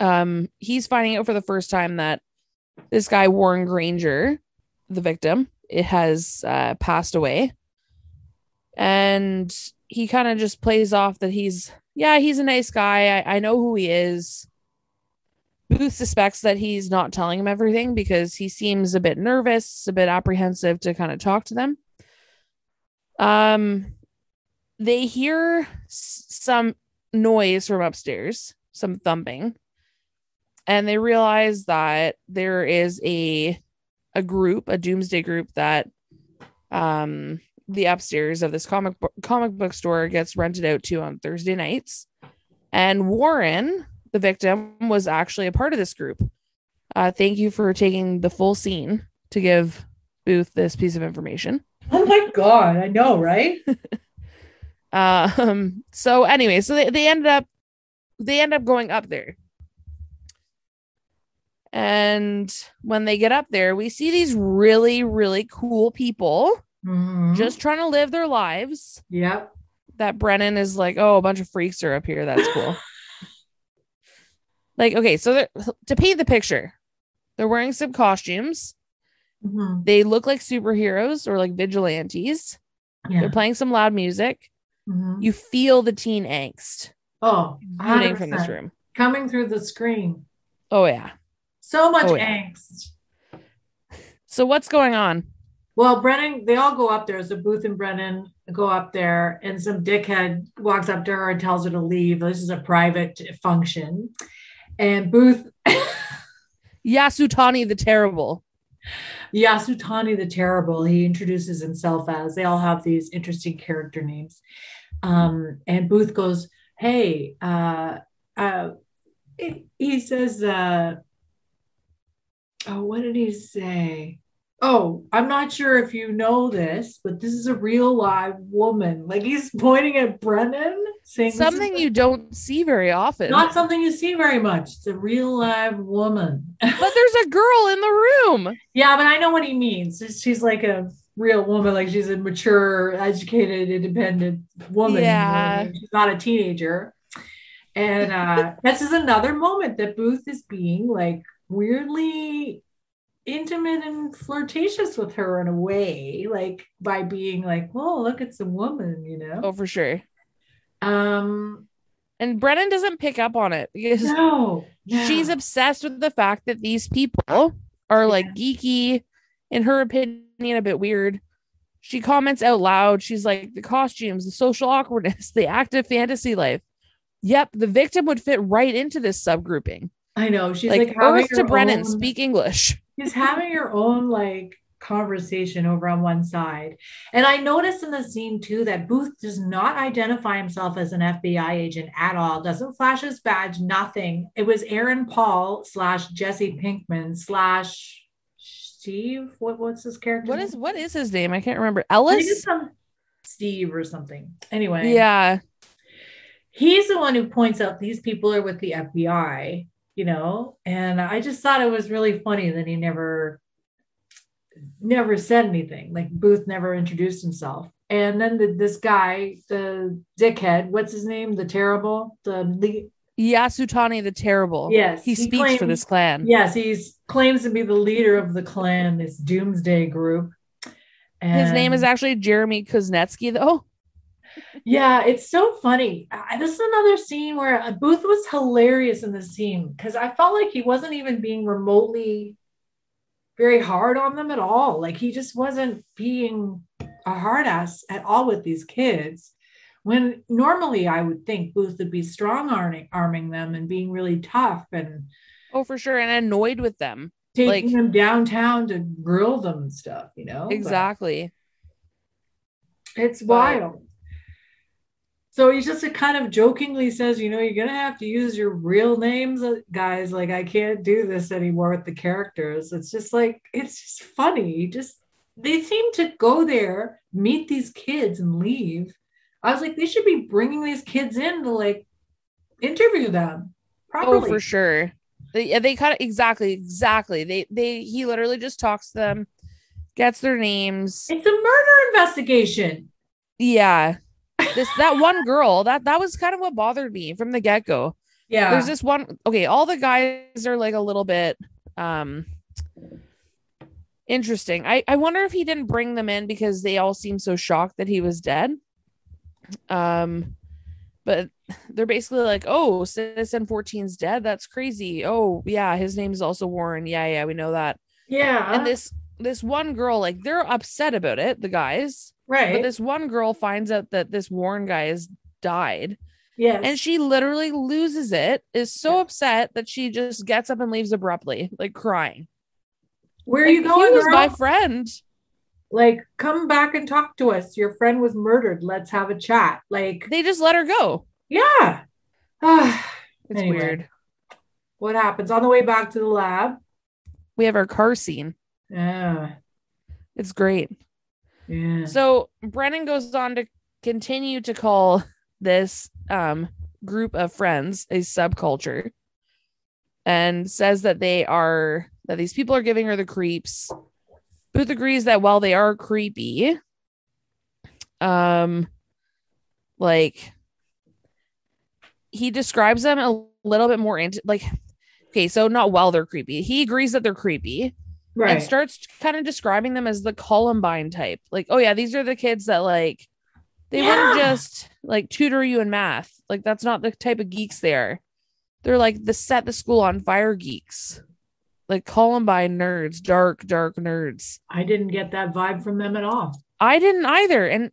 Um, he's finding out for the first time that this guy Warren Granger, the victim, it has uh, passed away, and he kind of just plays off that he's yeah he's a nice guy. I, I know who he is. Booth suspects that he's not telling him everything because he seems a bit nervous, a bit apprehensive to kind of talk to them. Um, they hear some noise from upstairs, some thumping, and they realize that there is a a group, a doomsday group that um the upstairs of this comic comic book store gets rented out to on Thursday nights. And Warren, the victim, was actually a part of this group. Uh, thank you for taking the full scene to give Booth this piece of information. Oh my god, I know, right? Um, so anyway, so they, they ended up they end up going up there. And when they get up there, we see these really, really cool people Mhm. just trying to live their lives. yep. That Brennan is like, oh, a bunch of freaks are up here. That's cool. like, okay, so they're- to paint the picture, they're wearing some costumes. Mhm. They look like superheroes or like vigilantes. Yeah. They're playing some loud music. Mhm. You feel the teen angst Oh, rooting from this room. coming through the screen. Oh yeah. So much Oh, yeah. angst. So what's going on? Well, Brennan, they all go up there. So Booth and Brennan go up there, and some dickhead walks up to her and tells her to leave. This is a private function. And Booth, Yasutani the Terrible. Yasutani the Terrible, he introduces himself as. They all have these interesting character names. Um, and Booth goes, Hey, uh, uh, he- says, uh, Oh, what did he say? Oh, I'm not sure if you know this, but this is a real live woman. Like he's pointing at Brennan, saying Something you don't see very often. not something you see very much. It's a real live woman. but there's a girl in the room. Yeah, but I know what he means. She's- like a real woman, like she's a mature, educated, independent woman. you know what I Yeah. She's not a teenager. And uh this is another moment that Booth is being like weirdly intimate and flirtatious with her in a way, like by being like, oh, look, it's a woman, you know. Oh, for sure. Um And Brennan doesn't pick up on it because no, no. she's obsessed with the fact that these people are like geeky, in her opinion, a bit weird. She comments out loud. She's like, the costumes, the social awkwardness, the active fantasy life. Yep, the victim would fit right into this subgrouping. I know she's like, like, Earth to Brennan, own- speak English. She's having her own like conversation over on one side. And I noticed in the scene too that Booth does not identify himself as an FBI agent at all, doesn't flash his badge, nothing. It was Aaron Paul slash Jesse Pinkman slash Steve. What, what's his character? What is what is his name? I can't remember. I think it's Ellis? Steve or something. Anyway, Yeah. he's the one who points out these people are with the FBI, you know, and I just thought it was really funny that he never never said anything. Like Booth never introduced himself. And then the, this guy, the dickhead, what's his name? The terrible, the Yasutani the Terrible. Yes, He he speaks for this clan. yes, he's claims to be the leader of the clan, this doomsday group. His name is actually Jeremy Kuznetsky, though. Yeah, it's so funny. I, this is another scene where uh, Booth was hilarious in this scene because I felt like he wasn't even being remotely very hard on them at all. Like he just wasn't being a hard ass at all with these kids. When normally I would think Booth would be strong arming, arming them and being really tough and Oh, for sure. And annoyed with them. taking Like- them downtown to grill them and stuff, you know? But- Exactly. It's But- wild. So he just kind of jokingly says, you know, you're gonna have to use your real names, uh, guys. Like I can't do this anymore with the characters. It's just like it's just funny. Just they seem to go there, meet these kids, and leave. I was like, they should be bringing these kids in to like interview them properly. Oh, for sure. They, yeah, they kind of exactly, exactly. They, they, he literally just talks to them, gets their names. It's a murder investigation. Yeah, this that one girl that that was kind of what bothered me from the get go. Yeah. There's this one. Okay, all the guys are like a little bit um interesting. I I wonder if he didn't bring them in because they all seem so shocked that he was dead. Um, but they're basically like, "Oh, Citizen 14's dead. That's crazy. Oh, yeah, his name's also Warren. Yeah, yeah, we know that." yeah. And this this one girl, like, they're upset about it. The guys, right. but this one girl finds out that this Warren guy has died yes. and she literally loses it is so upset that she just gets up and leaves abruptly like crying. Where are Like, you going, he was girl? my friend. Like come back and talk to us. Your friend was murdered. Let's have a chat. Like they just let her go. yeah. Ah, it's Anyway. weird. What happens? On the way back to the lab. We have our car scene. Yeah. It's great so brennan goes on to continue to call this um group of friends a subculture and says that they are that these people are giving her the creeps booth agrees that while they are creepy um like he describes them a little bit more into like okay so not while they're creepy. He agrees that they're creepy right and starts kind of describing them as the Columbine type. Like, oh yeah, these are the kids that like they wouldn't just like tutor you in math. Like that's not the type of geeks they are. They're like the set the school on fire geeks. Like Columbine nerds, dark, dark nerds. i didn't get that vibe from them at all I didn't either. And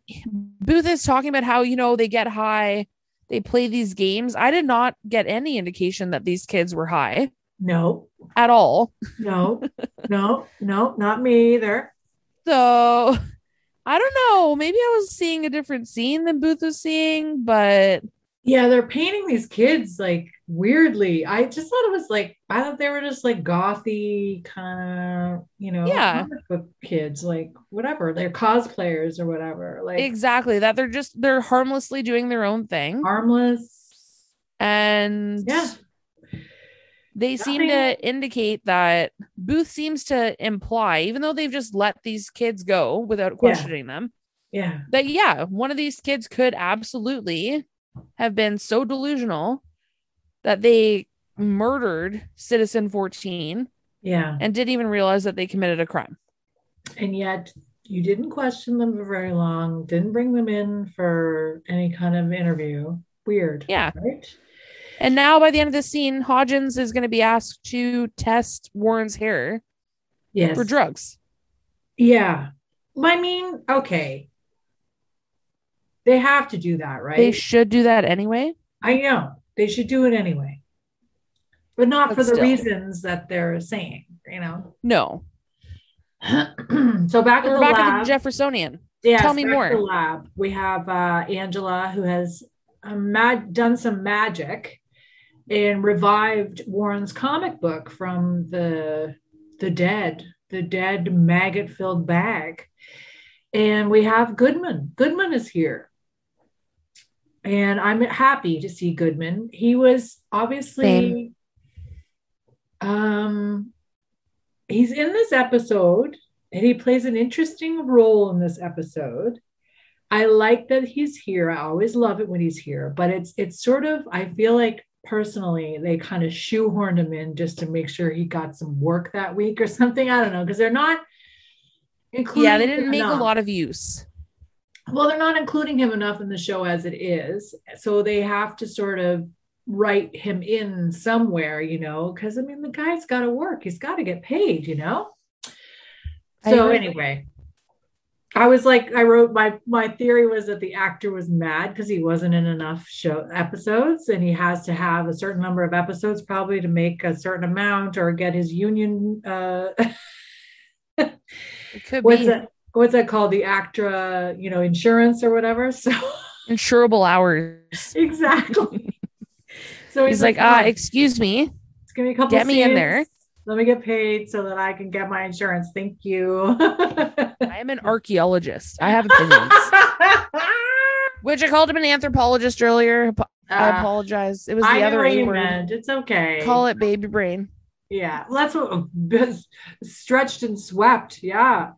Booth is talking about how, you know, they get high, they play these games. I did not get any indication that these kids were high no at all. no no no not me either So I don't know. Maybe I was seeing a different scene than Booth was seeing, but yeah they're painting these kids like weirdly i just thought it was like i thought they were just like gothy kind of you know Yeah. comic book kids like whatever they're cosplayers or whatever like exactly that they're just they're harmlessly doing their own thing. harmless And Yeah. They seem to indicate that Booth seems to imply, even though they've just let these kids go without questioning them, yeah. that yeah, one of these kids could absolutely have been so delusional that they murdered Citizen 14 yeah. and didn't even realize that they committed a crime. and yet you didn't question them for very long didn't bring them in for any kind of interview. Weird Yeah. right And now by the end of the scene, Hodgins is going to be asked to test Warren's hair yes for drugs. yeah i mean okay they have to do that right They should do that anyway. i know they should do it anyway but not But for the still. reasons that they're saying you know No. so back at We're the back lab at the Jeffersonian. Yes, Tell me more. the lab. We have uh, Angela who has uh, mag- done some magic and revived Warren's comic book from the the dead, the dead maggot-filled bag. And we have Goodman. Goodman is here. And I'm happy to see Goodman. He was obviously Same. um he's in this episode and he plays an interesting role in this episode. I like that he's here. I always love it when he's here, but it's it's sort of I feel like personally they kind of shoehorned him in just to make sure he got some work that week or something. I don't know because they're not including Yeah, they didn't make a lot of use. Well, they're not including him enough in the show as it is. So they have to sort of write him in somewhere, you know, because I mean, the guy's got to work. He's got to get paid, you know? So anyway, I was like, I wrote my my theory was that the actor was mad because he wasn't in enough show episodes, and he has to have a certain number of episodes probably to make a certain amount or get his union. Uh, It could what's be. that? what's that called? The ACTRA, you know, insurance or whatever. So Insurable hours. exactly. So He's like, "Ah, uh, excuse me. Just give me a couple. Get me in there. Let me get paid so that I can get my insurance. Thank you. I am an archaeologist. I have opinions. Which I called him an anthropologist earlier. I Uh, apologize. It was the know other what A word. meant. It's okay. Call it baby brain. Yeah, that's what stretched and swept. Yeah.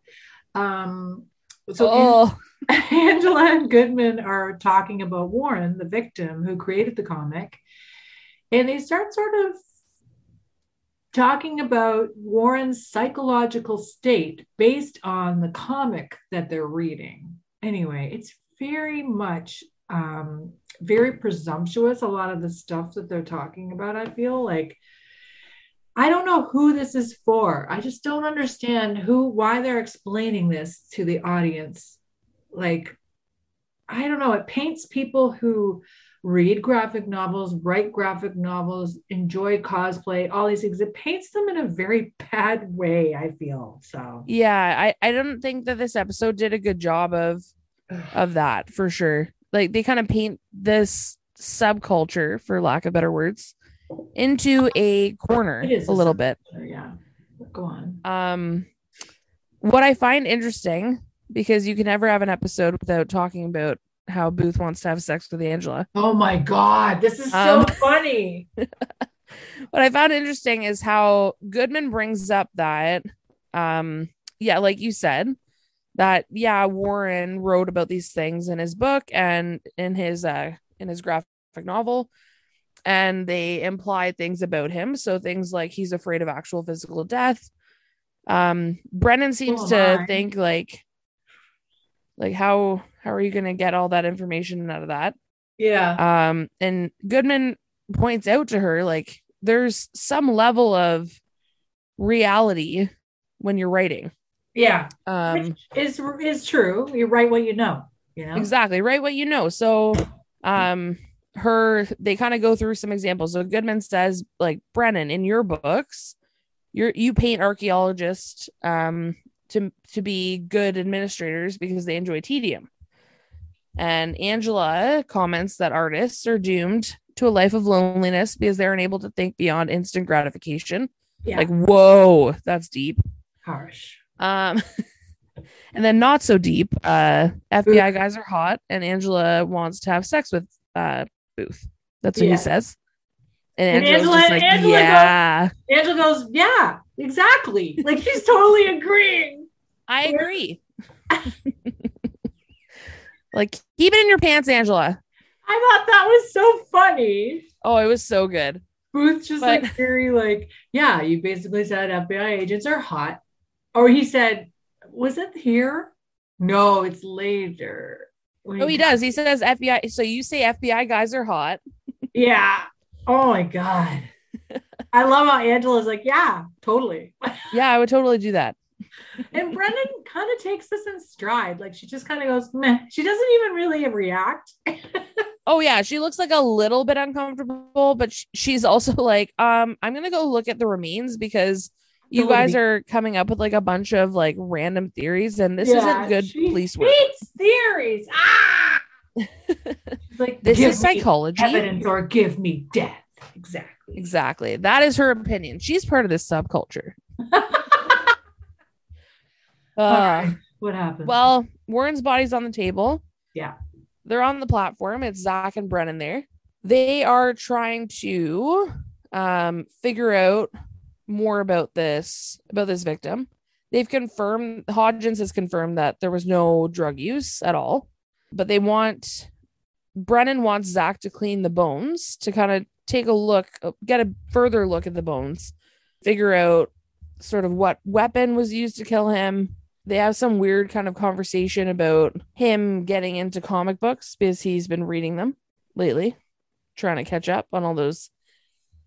Um. So oh, Angela and Goodman are talking about Warren, the victim who created the comic, and they start sort of talking about Warren's psychological state based on the comic that they're reading. Anyway, it's very much um, very presumptuous. A lot of the stuff that they're talking about, I feel like. I don't know who this is for. I just don't understand who, why they're explaining this to the audience like i don't know it paints people who read graphic novels write graphic novels enjoy cosplay all these things it paints them in a very bad way i feel so yeah. I I don't think that this episode did a good job of of that for sure. Like they kind of paint this subculture, for lack of better words, into a corner a a little bit. yeah go on Um, what I find interesting because you can never have an episode without talking about how Booth wants to have sex with Angela. oh my god this is so Um, funny What I found interesting is how Goodman brings up that, um, yeah, like you said, that yeah, Warren wrote about these things in his book and in his uh in his graphic novel, and they imply things about him. So things like he's afraid of actual physical death. Um, Brennan seems Oh, to think like, like how how are you going to get all that information out of that? yeah. Um and goodman points out to her like there's some level of reality when you're writing. Yeah. Um is is true. You write what you know you know? Exactly. Write what you know. So um her they kind of go through some examples. So goodman says like brennan in your books you're you paint archaeologists um to to be good administrators because they enjoy tedium and angela comments that artists are doomed to a life of loneliness because they're unable to think beyond instant gratification yeah like whoa that's deep harsh um, and then not so deep. Uh, FBI guys are hot, and Angela wants to have sex with uh Booth. That's what Yeah. he says. And, And Angela's Angela- like, Angela goes- yeah, angela goes yeah exactly like she's totally agreeing I agree. like, keep it in your pants, Angela. I thought that was so funny. Oh, it was so good. Booth just But- like very like, yeah, you basically said FBI agents are hot. Or he said, was it here? No, it's later. When Oh, he does. He says FBI. So you say FBI guys are hot. Yeah. Oh my God. I love how Angela's like, yeah, totally. Yeah, I would totally do that. And Brennan kind of takes this in stride. Like she just kind of goes, meh. She doesn't even really react. Oh yeah, she looks like a little bit uncomfortable, but sh- she's also like, um, I'm gonna go look at the remains because you guys are coming up with like a bunch of like random theories, and this Yeah, isn't good police work. Theories. Ah! Like, This is psychology. Evidence or give me death. Exactly. Exactly. That is her opinion. She's part of this subculture. Uh, What happened? well, Warren's body's on the table. Yeah. They're on the platform. It's Zack and Brennan there. They are trying to um, figure out more about this about this victim. They've confirmed Hodgins has confirmed that there was no drug use at all, but they want Brennan wants Zack to clean the bones to kind of take a look, get a further look at the bones, figure out sort of what weapon was used to kill him. They have some weird kind of conversation about him getting into comic books because he's been reading them lately, trying to catch up on all those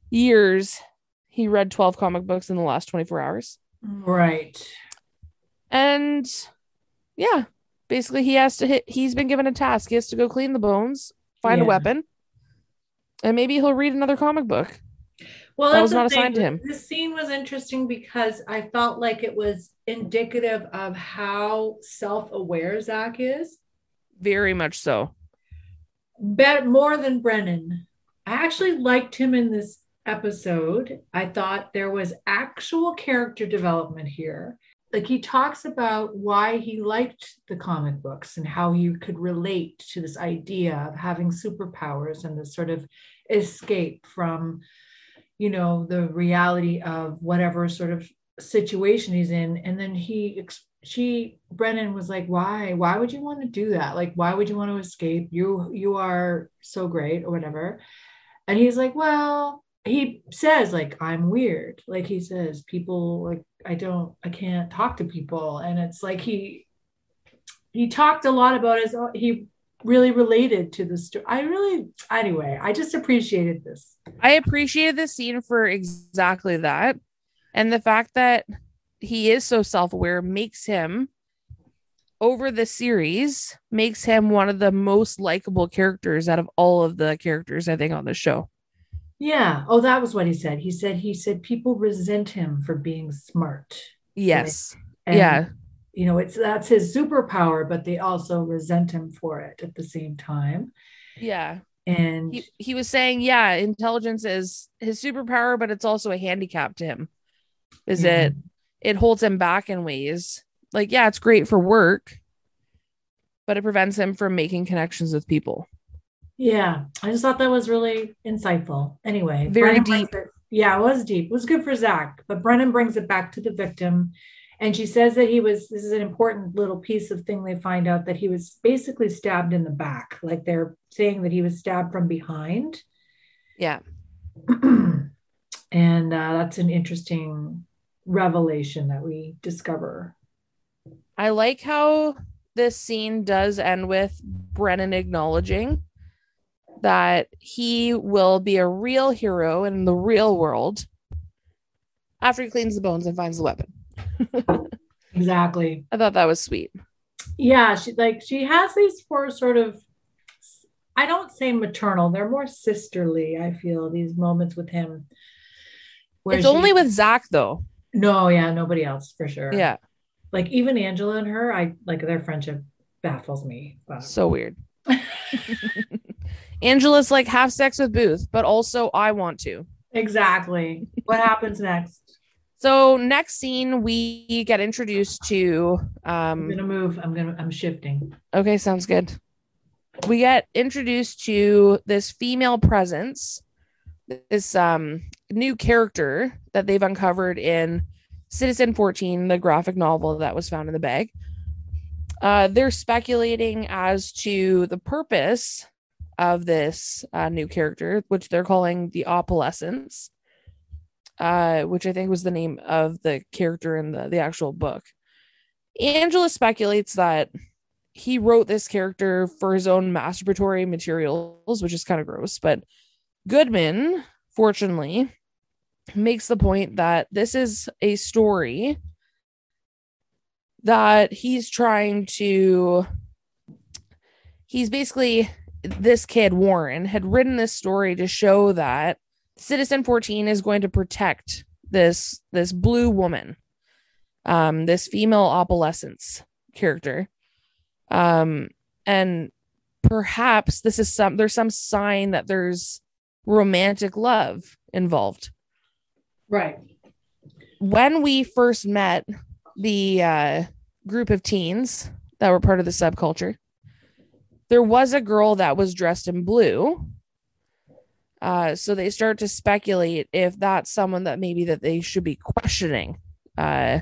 years. He read 12 comic books in the last 24 hours. right. And yeah, basically he has to hit he's been given a task. He has to go clean the bones, find a weapon, and maybe he'll read another comic book. Well, That was not assigned to him. This scene was interesting because I felt like it was indicative of how self-aware Zack is. Very much so. Bet more than Brennan. I actually liked him in this episode. I thought there was actual character development here. Like he talks about why he liked the comic books and how he could relate to this idea of having superpowers and this sort of escape from, you know, the reality of whatever sort of situation he's in. And then he, she, Brennan was like, why? Why would you want to do that? Like, why would you want to escape? You, you are so great or whatever. And he's like, well, he says like i'm weird like he says people like i don't i can't talk to people and it's like he he talked a lot about his he really related to the story i really anyway i just appreciated this I appreciated this scene for exactly that. And the fact that he is so self aware makes him, over the series, makes him one of the most likable characters out of all of the characters, I think, on the show. yeah oh that was what he said he said he said people resent him for being smart Yes. and yeah. you know it's that's his superpower but they also resent him for it at the same time Yeah. and He, he was saying, yeah, intelligence is his superpower, but it's also a handicap to him. Is Yeah. it it holds him back in ways. Like, yeah, it's great for work, but it prevents him from making connections with people. Yeah, I just thought that was really insightful. Anyway, Very Brennan brings it- yeah, it was deep. It was good for Zack, but Brennan brings it back to the victim. And she says that he was, this is an important little piece of thing they find out that he was basically stabbed in the back. Like they're saying that he was stabbed from behind. Yeah. and uh, that's an interesting revelation that we discover. I like how this scene does end with Brennan acknowledging that he will be a real hero in the real world after he cleans the bones and finds the weapon. Exactly. I thought that was sweet. yeah she like she has these four sort of i don't say maternal they're more sisterly i feel these moments with him where it's she- only with Zack though. no yeah nobody else for sure Yeah. like even angela and her i like their friendship baffles me but So weird. Angela's like have sex with Booth, but also I want to. exactly what happens next So next scene we get introduced to i'm um gonna move i'm gonna i'm shifting Okay, sounds good. We get introduced to this female presence, this um new character that they've uncovered in Citizen 14, the graphic novel that was found in the bag. Uh, they're speculating as to the purpose of this uh, new character, which they're calling the opalescence, uh, which I think was the name of the character in the, the actual book. Angela speculates that he wrote this character for his own masturbatory materials, which is kind of gross. But Goodman, fortunately, makes the point that this is a story that he's trying to. He's basically this kid, Warren, had written this story to show that Citizen 14 is going to protect this this blue woman, um, this female opalescence character um and perhaps this is some there's some sign that there's romantic love involved right. When we first met the uh group of teens that were part of the subculture there was a girl that was dressed in blue. Uh so they start to speculate if that's someone that maybe that they should be questioning. Uh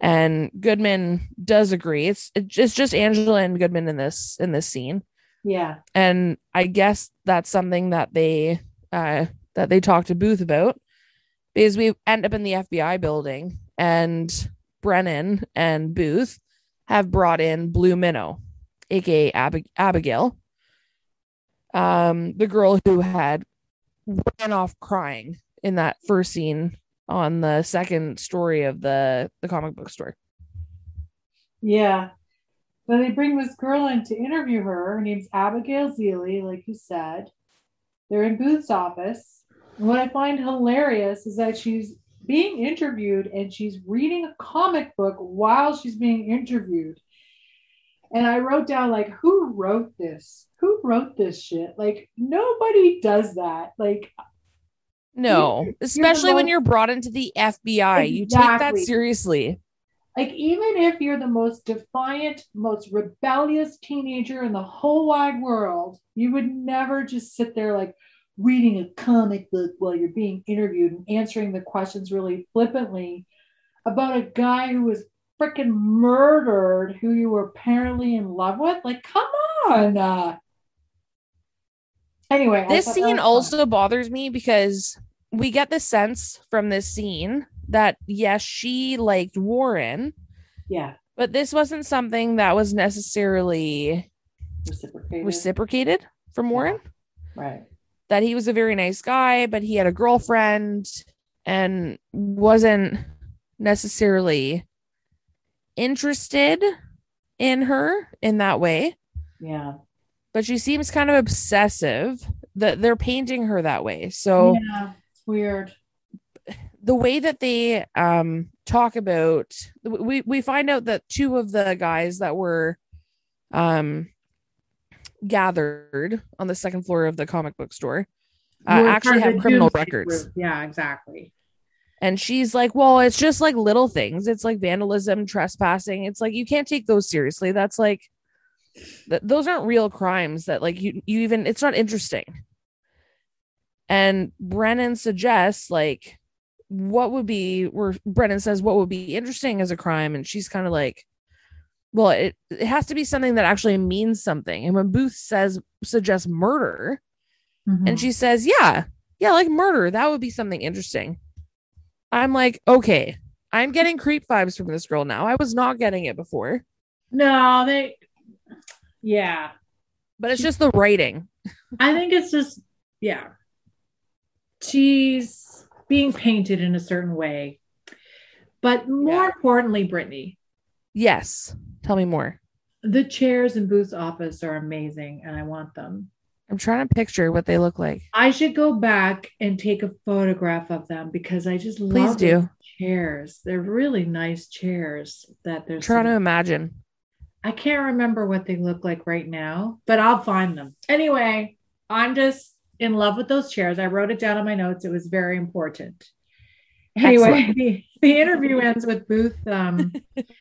and Goodman does agree. It's it's just Angela and Goodman in this in this scene, yeah. And I guess that's something that they uh that they talk to Booth about because we end up in the FBI building and Brennan and Booth have brought in Blue Minnow, aka Ab- Abigail, um, the girl who had ran off crying in that first scene on the second story of the the comic book store. Yeah. But they bring this girl in to interview her. Her name's Abigail Zeely, like you said. They're in Booth's office. What I find hilarious is that she's being interviewed and she's reading a comic book while she's being interviewed. And I wrote down, like, who wrote this? Who wrote this shit? Like, nobody does that. Like, No, You're especially when most- you're brought into the FBI. You take that seriously. like even if you're the most defiant, most rebellious teenager in the whole wide world, you would never just sit there like reading a comic book while you're being interviewed and answering the questions really flippantly about a guy who was freaking murdered who you were apparently in love with. Like, come on. Uh, anyway, This scene was fun. also bothers me because we get the sense from this scene that yes, she liked Warren, yeah but this wasn't something that was necessarily reciprocated. reciprocated from Yeah. Warren. right. That he was a very nice guy, but he had a girlfriend and wasn't necessarily interested in her in that way. Yeah. But she seems kind of obsessive that they're painting her that way. So yeah. It's weird. the way that they um talk about we we find out that two of the guys that were um gathered on the second floor of the comic book store. Uh, actually have criminal records. Group. Yeah, exactly. and she's like well it's just like little things. It's like vandalism trespassing. It's like you can't take those seriously. That's like th- those aren't real crimes that like you you even it's not interesting. And brennan suggests like what would be where brennan says what would be interesting as a crime? And she's kind of like well it, it has to be something that actually means something and when booth says suggests murder Mhm. and she says, Yeah, yeah, like murder. That would be something interesting. I'm like, Okay, I'm getting creep vibes from this girl now. I was not getting it before, no, they. Yeah, but it's just the writing. I think it's just yeah. She's being painted in a certain way, but more Yeah. importantly, Brittany, Yes. Tell me more. the chairs in Booth's office are amazing, and I want them. I'm trying to picture what they look like. I should go back and take a photograph of them because I just Please love do. chairs. They're really nice chairs that they're trying to imagine. I can't remember what they look like right now, but I'll find them. Anyway, I'm just in love with those chairs. I wrote it down on my notes. It was very important. Anyway, the, the interview ends with Booth. Um,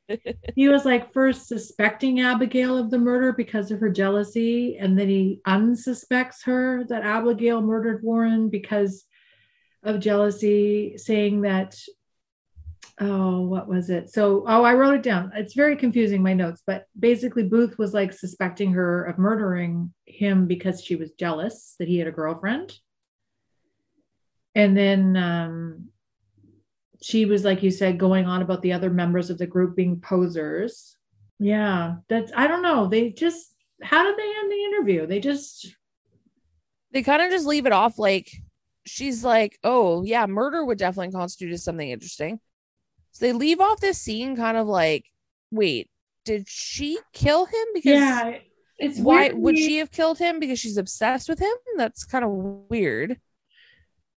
he was like first suspecting Abigail of the murder because of her jealousy, and then he unsuspects her that Abigail murdered Warren because of jealousy, saying that oh, what was it? So, oh, I wrote it down. It's very confusing, my notes, but basically, Booth was like suspecting her of murdering him because she was jealous that he had a girlfriend. And then um, she was, like you said, going on about the other members of the group being posers. Yeah, that's, I don't know. They just, how did they end the interview? They just, They kind of just leave it off like she's like, Oh, yeah, murder would definitely constitute as something interesting. So they leave off this scene kind of like, Wait, did she kill him? Because yeah, it's why would she have killed him because she's obsessed with him that's kind of weird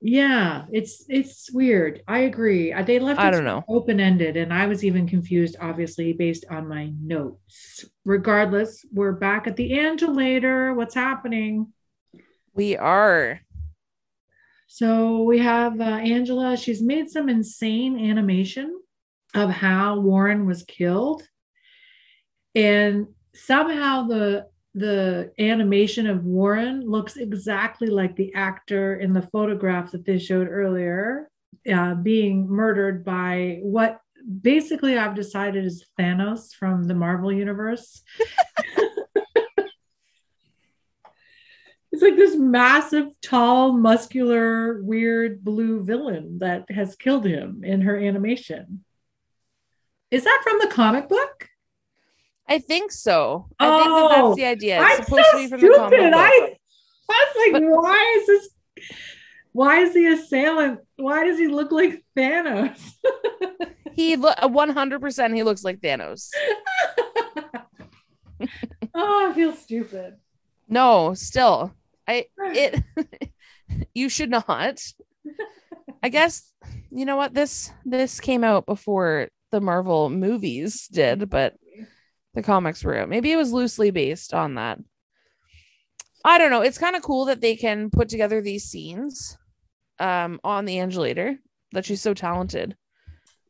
Yeah, it's it's weird. I agree. They left I it don't know. open ended, and I was even confused, obviously, based on my notes. Regardless, we're back at the later. What's happening? we are So we have uh, Angela. She's made some insane animation of how Warren was killed, and somehow the the animation of Warren looks exactly like the actor in the photograph that they showed earlier, uh, being murdered by what basically I've decided is Thanos from the Marvel universe. It's like this massive, tall, muscular, weird blue villain that has killed him in her animation. Is that from the comic book? I think so i think that Oh, that's the idea it's I'm supposed so to be from the comic stupid. book. I, I was like, But- why is this? Why is the assailant? Why does he look like Thanos? he look 100% he looks like thanos oh, I feel stupid. no still i it you should not I guess you know what this this came out before the Marvel movies did, but the comics were. Maybe it was loosely based on that. I don't know. It's kind of cool that they can put together these scenes um on the Angelator that she's so talented.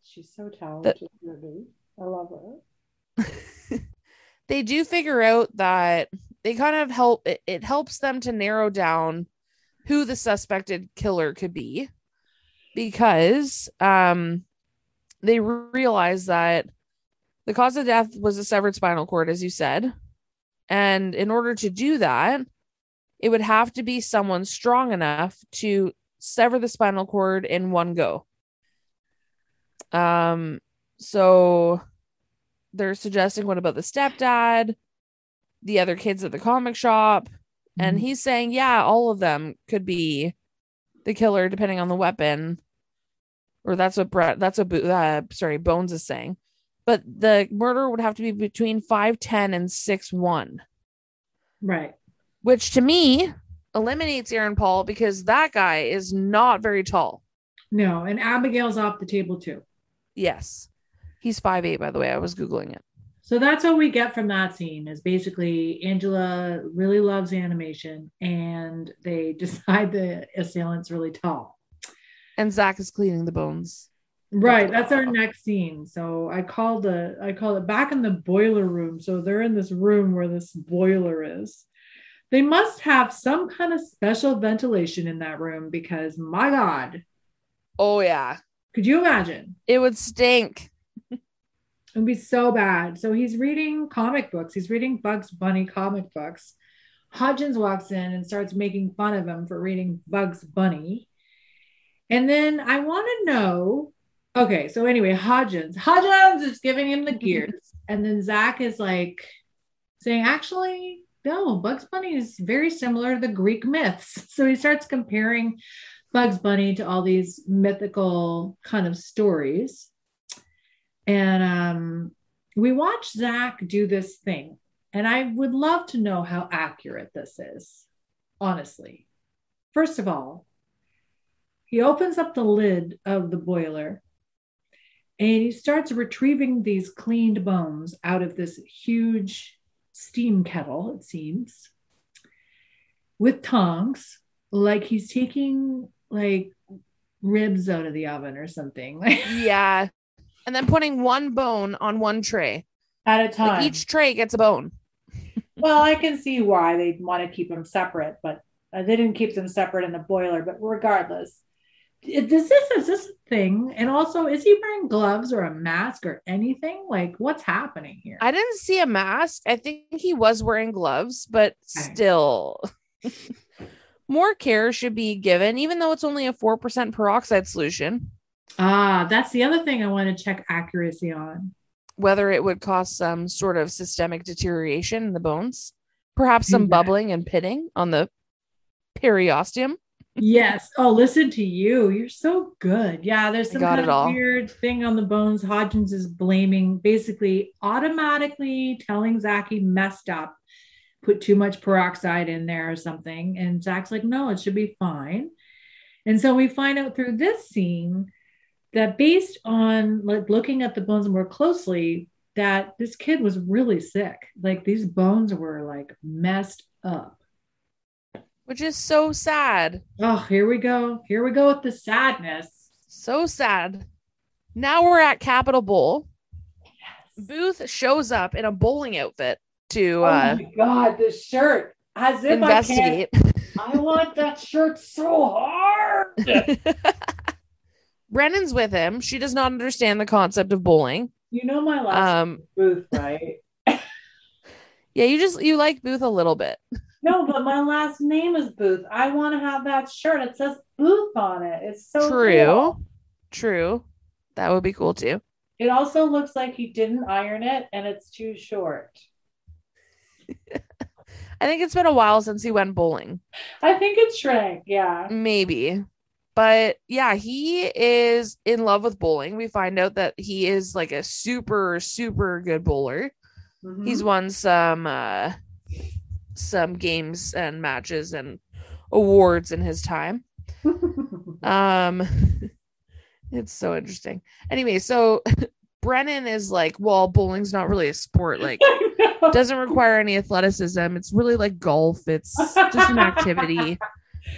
She's so talented. Ruby. I love her. they do figure out that they kind of help it, it helps them to narrow down who the suspected killer could be because um they realize that the cause of death was a severed spinal cord as you said. And in order to do that it would have to be someone strong enough to sever the spinal cord in one go. Um so they're suggesting what about the stepdad the other kids at the comic shop? And Mhm. he's saying yeah all of them could be the killer depending on the weapon. Or that's what brett that's what Bo- uh, sorry bones is saying but the murder would have to be between 5'10 and 6'1 Right. which to me eliminates aaron paul because that guy is not very tall No, and Abigail's off the table too. yes he's 5'8 by the way i was googling it So that's what we get from that scene is basically Angela really loves animation and they decide the assailant's really tall. and zack is cleaning the bones Right, that's our next scene. So I called the I call it back in the boiler room. So they're in this room where this boiler is. They must have some kind of special ventilation in that room because my God, oh yeah could you imagine? it would stink It would be so bad. So he's reading comic books. He's reading Bugs Bunny comic books. Hodgins walks in and starts making fun of him for reading Bugs Bunny. And then I want to know. Okay, so anyway, Hodgins. Hodgins is giving him the gears. and then Zack is like saying, actually, no, Bugs Bunny is very similar to the Greek myths. So he starts comparing Bugs Bunny to all these mythical kind of stories. And um, we watch Zack do this thing. And I would love to know how accurate this is, honestly. First of all, he opens up the lid of the boiler and he starts retrieving these cleaned bones out of this huge steam kettle, it seems, with tongs, like he's taking like ribs out of the oven or something. yeah and then putting one bone on one tray At a time. like each tray gets a bone well, I can see why they'd want to keep them separate, but uh, they didn't keep them separate in the boiler. But regardless, is this is this a thing? And also, is he wearing gloves or a mask or anything? Like, what's happening here? I didn't see a mask. I think he was wearing gloves, but Okay. still, more care should be given, even though it's only a 4% peroxide solution, ah, that's the other thing I want to check accuracy on. whether it would cause some sort of systemic deterioration in the bones, perhaps some Yeah. bubbling and pitting on the periosteum. Yes. Oh, listen to you. You're so good. Yeah, there's some kind of weird thing on the bones. Hodgins is blaming, basically automatically telling Zack he messed up, put too much peroxide in there or something. And Zack's like, no, it should be fine. And so we find out through this scene that based on like looking at the bones more closely, that this kid was really sick. Like these bones were like messed up. Which is so sad. Oh, here we go. Here we go with the sadness. So sad. Now we're at Capitol Bowl. Booth shows up in a bowling outfit to uh, oh my god, this shirt. As if investigate. I can't. I want that shirt so hard. Brennan's with him. She does not understand the concept of bowling. You know my last Um, booth, right? yeah, you just you like Booth a little bit. No, but my last name is Booth. I want to have that shirt. It says Booth on it. It's so True. cool. True. That would be cool too. It also looks like he didn't iron it and it's too short. I think it's been a while since he went bowling. I think it shrank. Yeah. Maybe. But yeah, he is in love with bowling. We find out that he is like a super, super good bowler. Mhm. He's won some uh some games and matches and awards in his time. Um, it's so interesting. Anyway, so Brennan is like, well, bowling's not really a sport. Like, doesn't require any athleticism. It's really like golf. It's just an activity.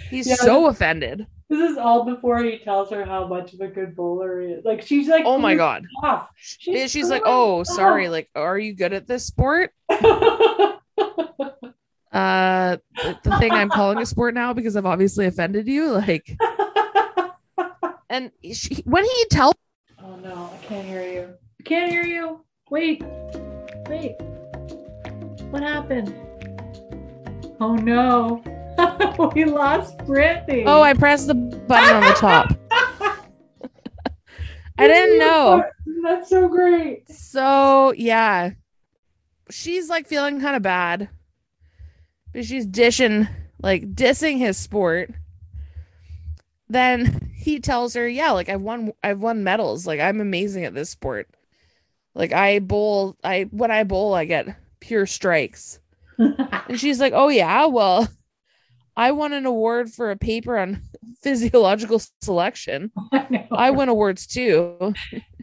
He's Yeah, so offended. This is all before he tells her how much of a good bowler he is. Like she's like, Oh my god. off. She's, she's like, oh, sorry. Like, are you good at this sport? Uh, the, thing I'm calling a sport now because I've obviously offended you. Like, and she, when he tell oh no, I can't hear you. I can't hear you. Wait, wait. What happened? Oh no. we lost Brittany. Oh, I pressed the button on the top. I didn't know. That's so great. So yeah, she's like feeling kind of bad, but she's dishing like dissing his sport. Then he tells her, "Yeah, like I've won, I've won medals. Like I'm amazing at this sport. Like I bowl, I when I bowl, I get pure strikes." And she's like, "Oh yeah, well, I won an award for a paper on physiological selection. I. I win awards too."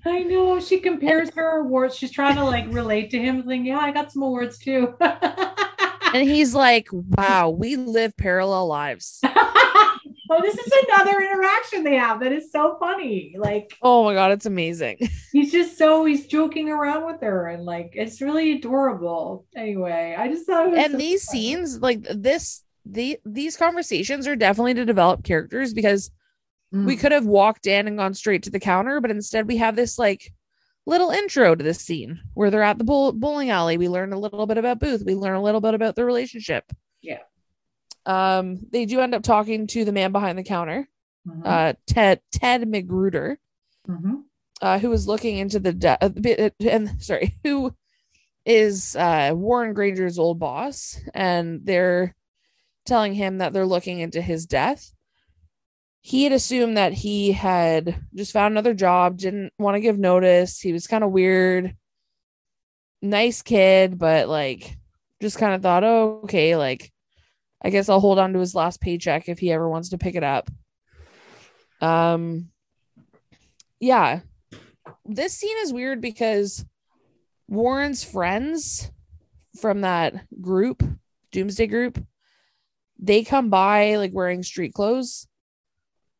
I know. She compares her awards. She's trying to like relate to him, saying, "Yeah, I got some awards too." And he's like, wow, we live parallel lives. oh, this is another interaction they have that is so funny. Like Oh my God, it's amazing. he's just so he's joking around with her and like it's really adorable. Anyway, I just thought it was And so these funny. scenes, like this, the these conversations are definitely to develop characters because we Mm. could have walked in and gone straight to the counter, but instead we have this like little intro to this scene where they're at the bowl- bowling alley. We learn a little bit about Booth. We learn a little bit about the relationship. Yeah. Um, they do end up talking to the man behind the counter, Mhm. uh, Ted Ted McGruder. Mhm. uh, who was looking into the de- uh, and sorry, who is uh, Warren Granger's old boss, and they're telling him that they're looking into his death. He had assumed that he had just found another job, didn't want to give notice. He was kind of weird, nice kid, but like just kind of thought, oh, okay, like I guess I'll hold on to his last paycheck if he ever wants to pick it up. Um, yeah, this scene is weird because Warren's friends from that group, Doomsday group, they come by like wearing street clothes,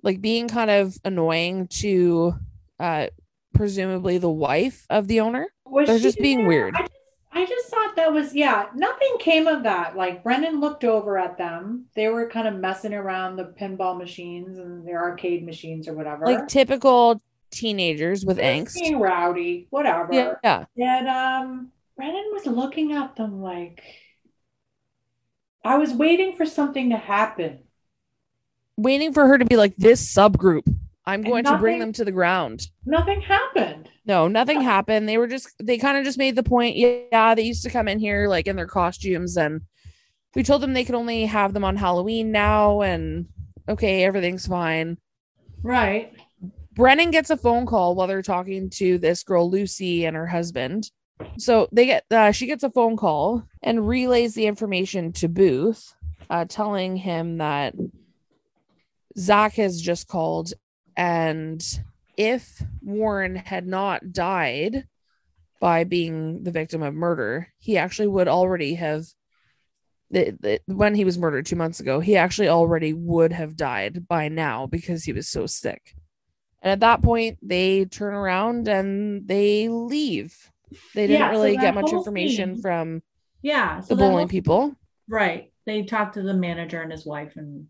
like being kind of annoying to uh presumably the wife of the owner. Was They're just being there? weird. I just, I just thought that was yeah. Nothing came of that. Like Brennan looked over at them. They were kind of messing around the pinball machines and their arcade machines or whatever. Like typical teenagers with Just angst. being rowdy, whatever. Yeah, yeah. And um, Brennan was looking at them like I was waiting for something to happen. Waiting for her to be like this subgroup. I'm going to bring them to the ground. Nothing happened. No, nothing happened. They were just they kind of just made the point. Yeah, they used to come in here like in their costumes and we told them they could only have them on Halloween now and okay, everything's fine. Right. Brennan gets a phone call while they're talking to this girl Lucy and her husband. So they get uh, she gets a phone call and relays the information to Booth, uh, telling him that Zack has just called and if Warren had not died by being the victim of murder, he actually would already have the, the, when he was murdered two months ago, he actually already would have died by now because he was so sick. And at that point, they turn around and they leave. They didn't Yeah, really that get much information scene- from Yeah. the So that bowling whole- people. Right. They talked to the manager and his wife and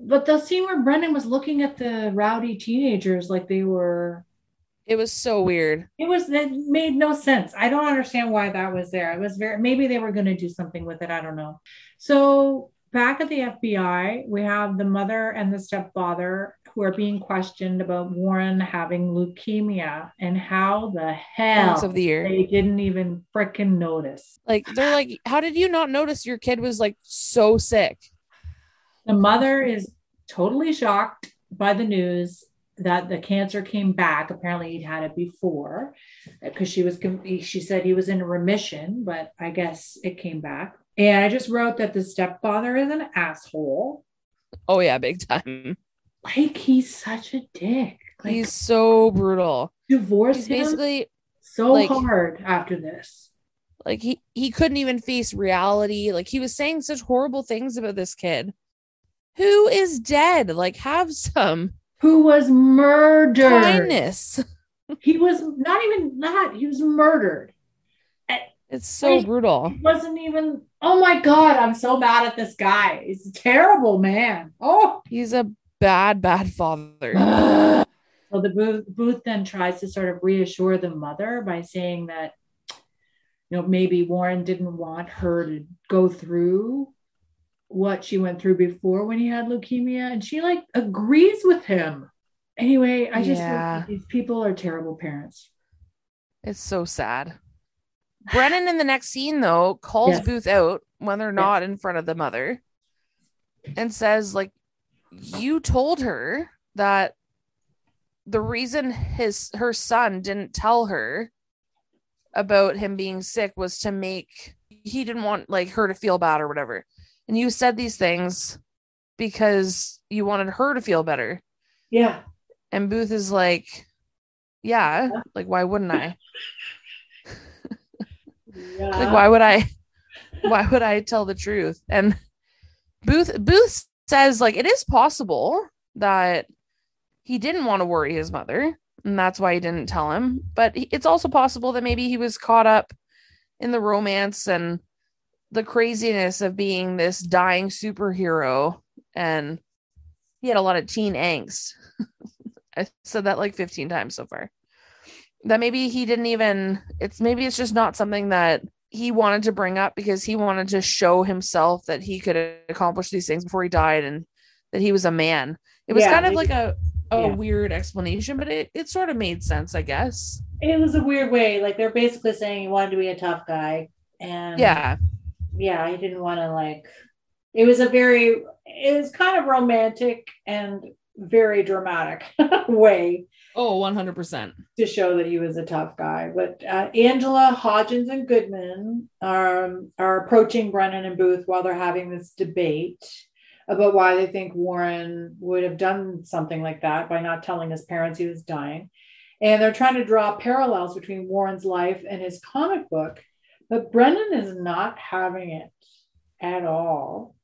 but the scene where Brennan was looking at the rowdy teenagers like they were It was so weird. it was it made no sense. I don't understand why that was there. It was very maybe they were going to do something with it. I don't know. So back at the FBI, we have the mother and the stepfather who are being questioned about Warren having leukemia and how the hell of the year. they didn't even freaking notice. Like they're like, how did you not notice your kid was like so sick? The mother is totally shocked by the news that the cancer came back. Apparently, he'd had it before uh, because she was she said he was in remission, but I guess it came back. And I just wrote that the stepfather is an asshole. Oh yeah, big time. Like he's such a dick. Like He's so brutal. divorce He's him basically so like- hard after this. like he he couldn't even face reality. Like he was saying such horrible things about this kid who is dead. Like have some Who was murdered? kindness. He was not even that. He was murdered. It's so brutal. He wasn't even. Oh my god! I'm so mad at this guy. He's a terrible man. Oh. He's a bad, bad father. So the Booth, Booth then tries to sort of reassure the mother by saying that, you know, maybe Warren didn't want her to go through what she went through before when he had leukemia, and she like agrees with him. Anyway, I just Yeah. these people are terrible parents. It's so sad. Brennan in the next scene though calls Yes. Booth out when they're not in front of the mother and says like you told her that the reason his her son didn't tell her about him being sick was to make he didn't want like her to feel bad or whatever. And you said these things because you wanted her to feel better. Yeah. And Booth is like, yeah, like why wouldn't I? Yeah. like why would i why would i tell the truth and booth booth says like it is possible that he didn't want to worry his mother and that's why he didn't tell him but it's also possible that maybe he was caught up in the romance and the craziness of being this dying superhero and he had a lot of teen angst i said that like 15 times so far that maybe he didn't even it's maybe it's just not something that he wanted to bring up because he wanted to show himself that he could accomplish these things before he died and that he was a man it was Yeah, kind of maybe- like a a yeah. weird explanation but it, it sort of made sense i guess it was a weird way. Like they're basically saying he wanted to be a tough guy. And yeah yeah, he didn't want to like it was a very it was kind of romantic and very dramatic way oh 100% to show that he was a tough guy. But uh, Angela, Hodgins, and Goodman are, are approaching Brennan and Booth while they're having this debate about why they think Warren would have done something like that by not telling his parents he was dying. And they're trying to draw parallels between Warren's life and his comic book. But Brennan is not having it at all.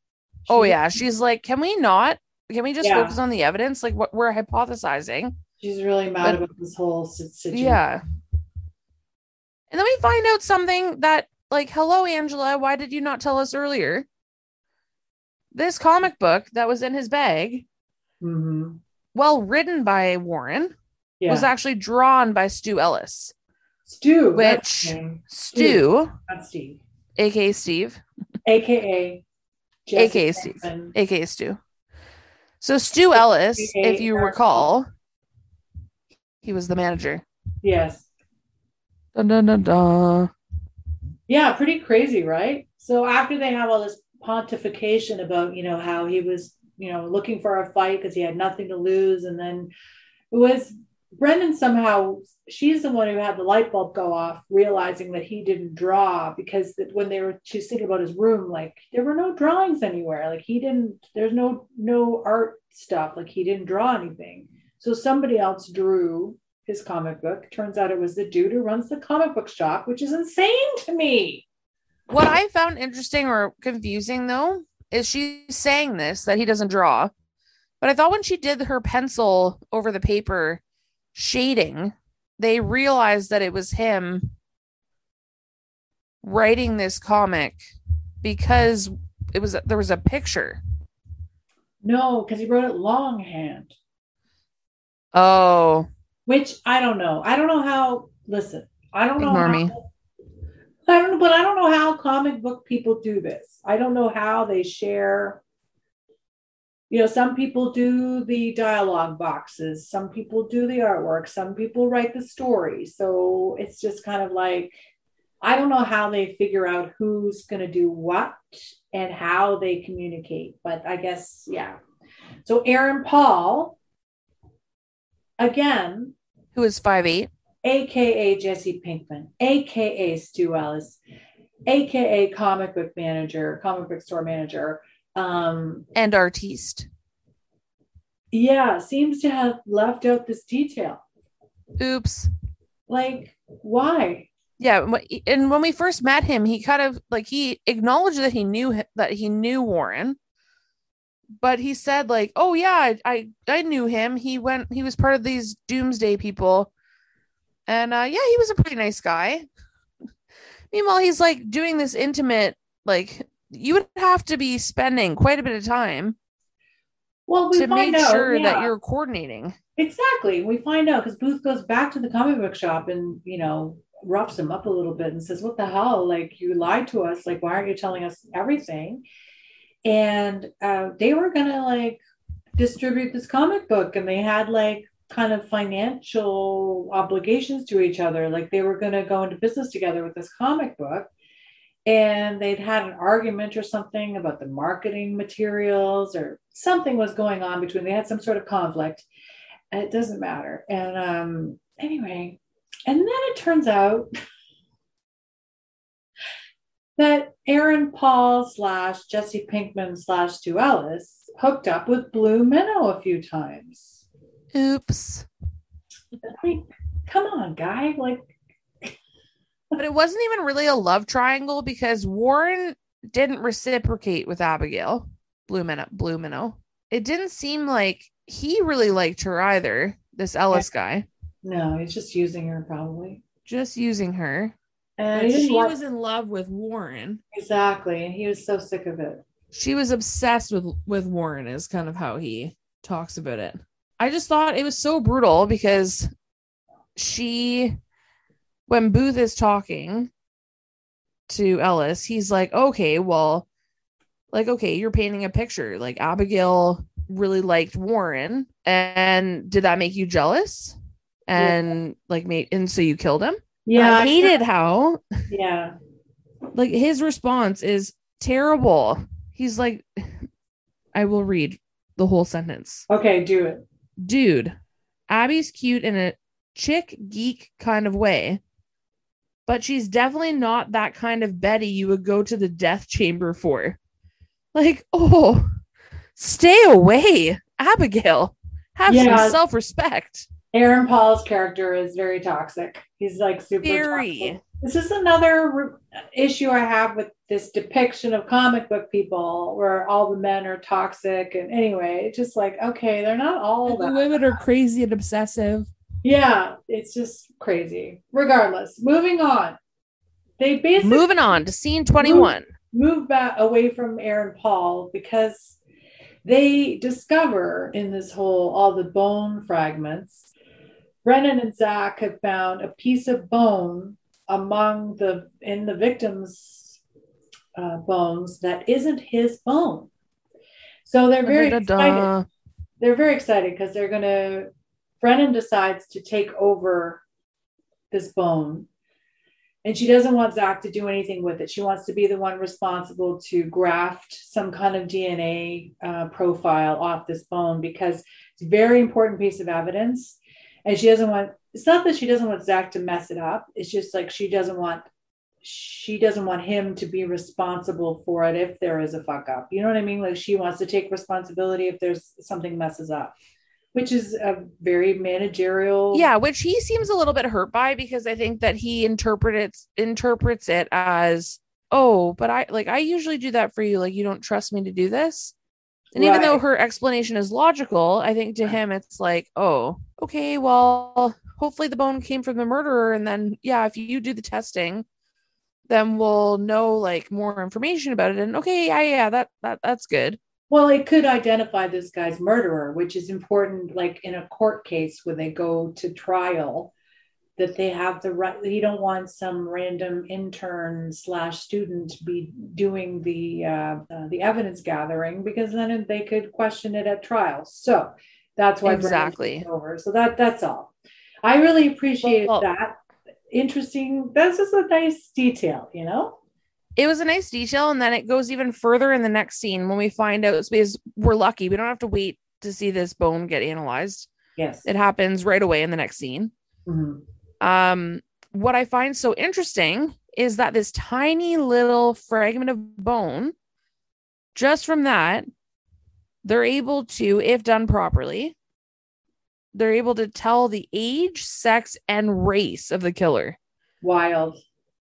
oh yeah. She's like can we not? Can we just Yeah. focus on the evidence? Like what we're hypothesizing. She's really mad But- about this whole situation. yeah. And then we find out something that like hello angela. Why did you not tell us earlier? This comic book that was in his bag hmm well written by warren Yeah. was actually drawn by stu ellis Stu. which- stu Not Steve. aka steve AKA Jesse AKA Steve. Aka stu so stu ellis AKA if you Eric recall he was the manager Yes. dun, dun, dun, dun. Yeah, pretty crazy, right? So after they have all this pontification about, you know, how he was, you know, looking for a fight because he had nothing to lose, and then it was Brennan somehow she's the one who had the light bulb go off, realizing that he didn't draw because that when they were she's thinking about his room, like there were no drawings anywhere. Like he didn't, there's no no art stuff, like he didn't draw anything. So somebody else drew his comic book. Turns out it was the dude who runs the comic book shop, which is insane to me. What I found interesting or confusing though is she's saying this that he doesn't draw. But I thought when she did her pencil over the paper shading, they realized that it was him writing this comic because it was there was a picture. No, because he wrote it longhand, Oh, which I don't know. I don't know how. Listen, I don't know. Ignore how, me. I don't know, but I don't know how comic book people do this. I don't know how they share. You know, some people do the dialogue boxes, some people do the artwork, some people write the story. So it's just kind of like, I don't know how they figure out who's going to do what and how they communicate. But I guess, yeah. So Aaron Paul, again, who is five eight? aka Jesse Pinkman, aka Stu Ellis, aka comic book manager, comic book store manager. Um, and artiste. yeah, seems to have left out this detail. Oops. Like, why? Yeah, and when we first met him, he kind of like he acknowledged that he knew that he knew Warren, but he said like, "Oh yeah, I I, I knew him. He went. He was part of these Doomsday people, and uh, yeah, he was a pretty nice guy." Meanwhile, he's like doing this intimate, like you would have to be spending quite a bit of time Well, we to find make out sure that you're coordinating. Exactly. We find out because Booth goes back to the comic book shop and, you know, roughs him up a little bit and says, What the hell? Like, you lied to us. Like, why aren't you telling us everything? And uh, they were going to like distribute this comic book and they had like kind of financial obligations to each other. Like, they were going to go into business together with this comic book. And they'd had an argument or something about the marketing materials or something was going on between, they had some sort of conflict it doesn't matter. And um, anyway, and then it turns out that Aaron Paul slash Jesse Pinkman slash Stu Ellis hooked up with Blue Minnow a few times. Oops. I mean, come on, guy. Like, But it wasn't even really a love triangle because Warren didn't reciprocate with Abigail, Blue Minnow. Blue Minnow. It didn't seem like he really liked her either. This Ellis guy, no, he's just using her probably. just using her. And But she like- was in love with Warren. exactly, and he was so sick of it. She was obsessed with with Warren. Is kind of how he talks about it. I just thought it was so brutal because she, when Booth is talking to Ellis, he's like, okay, well, like, okay, you're painting a picture. Like, Abigail really liked Warren. And did that make you jealous? And like, made, and so you killed him? Yeah, I hated how, Yeah, like, his response is terrible. He's like, I will read the whole sentence okay, do it. dude, Abby's cute in a chick geek kind of way, but she's definitely not that kind of Betty you would go to the death chamber for. Like, oh, stay away, Abigail. Have Yeah. some self respect. Aaron Paul's character is very toxic. He's like super Very. toxic. This is another re- issue I have with this depiction of comic book people where all the men are toxic. And anyway, just like, okay, they're not all The women are crazy and obsessive. Yeah, it's just crazy. Regardless, moving on. They basically Moving on to scene 21. move back away from Aaron Paul because they discover in this whole all the bone fragments. Brennan and Zack have found a piece of bone among the in the victim's uh, bones that isn't his bone. So they're very excited they're very excited because they're going to brennan decides to take over this bone. And she doesn't want zack to do anything with it. She wants to be the one responsible to graft some kind of dna uh, profile off this bone because it's a very important piece of evidence. And she doesn't want it's not that she doesn't want zack to mess it up. It's just like she doesn't want she doesn't want him to be responsible for it if there is a fuck up. You know what I mean? Like she wants to take responsibility if there's something messes up, which is a very managerial. yeah which he seems a little bit hurt by because i think that he interprets interprets it as oh but i like i usually do that for you. Like you don't trust me to do this. And even though her explanation is logical i think to him it's like oh okay well hopefully the bone came from the murderer and then yeah if you do the testing then we'll know like more information about it. And okay yeah yeah that that that's good Well, it could identify this guy's murderer, which is important, like in a court case when they go to trial, that they have the right. You don't want some random intern slash student be doing the uh, uh, the evidence gathering because then they could question it at trial. So that's why Exactly. over. So that that's all. I really appreciate Well- that. Interesting. That's just a nice detail, you know. It was a nice detail and then it goes even further in the next scene when we find out because we're lucky we don't have to wait to see this bone get analyzed Yes. it happens right away in the next scene Mhm. um what i find so interesting is that this tiny little fragment of bone just from that they're able to, if done properly, they're able to tell the age, sex, and race of the killer. Wild.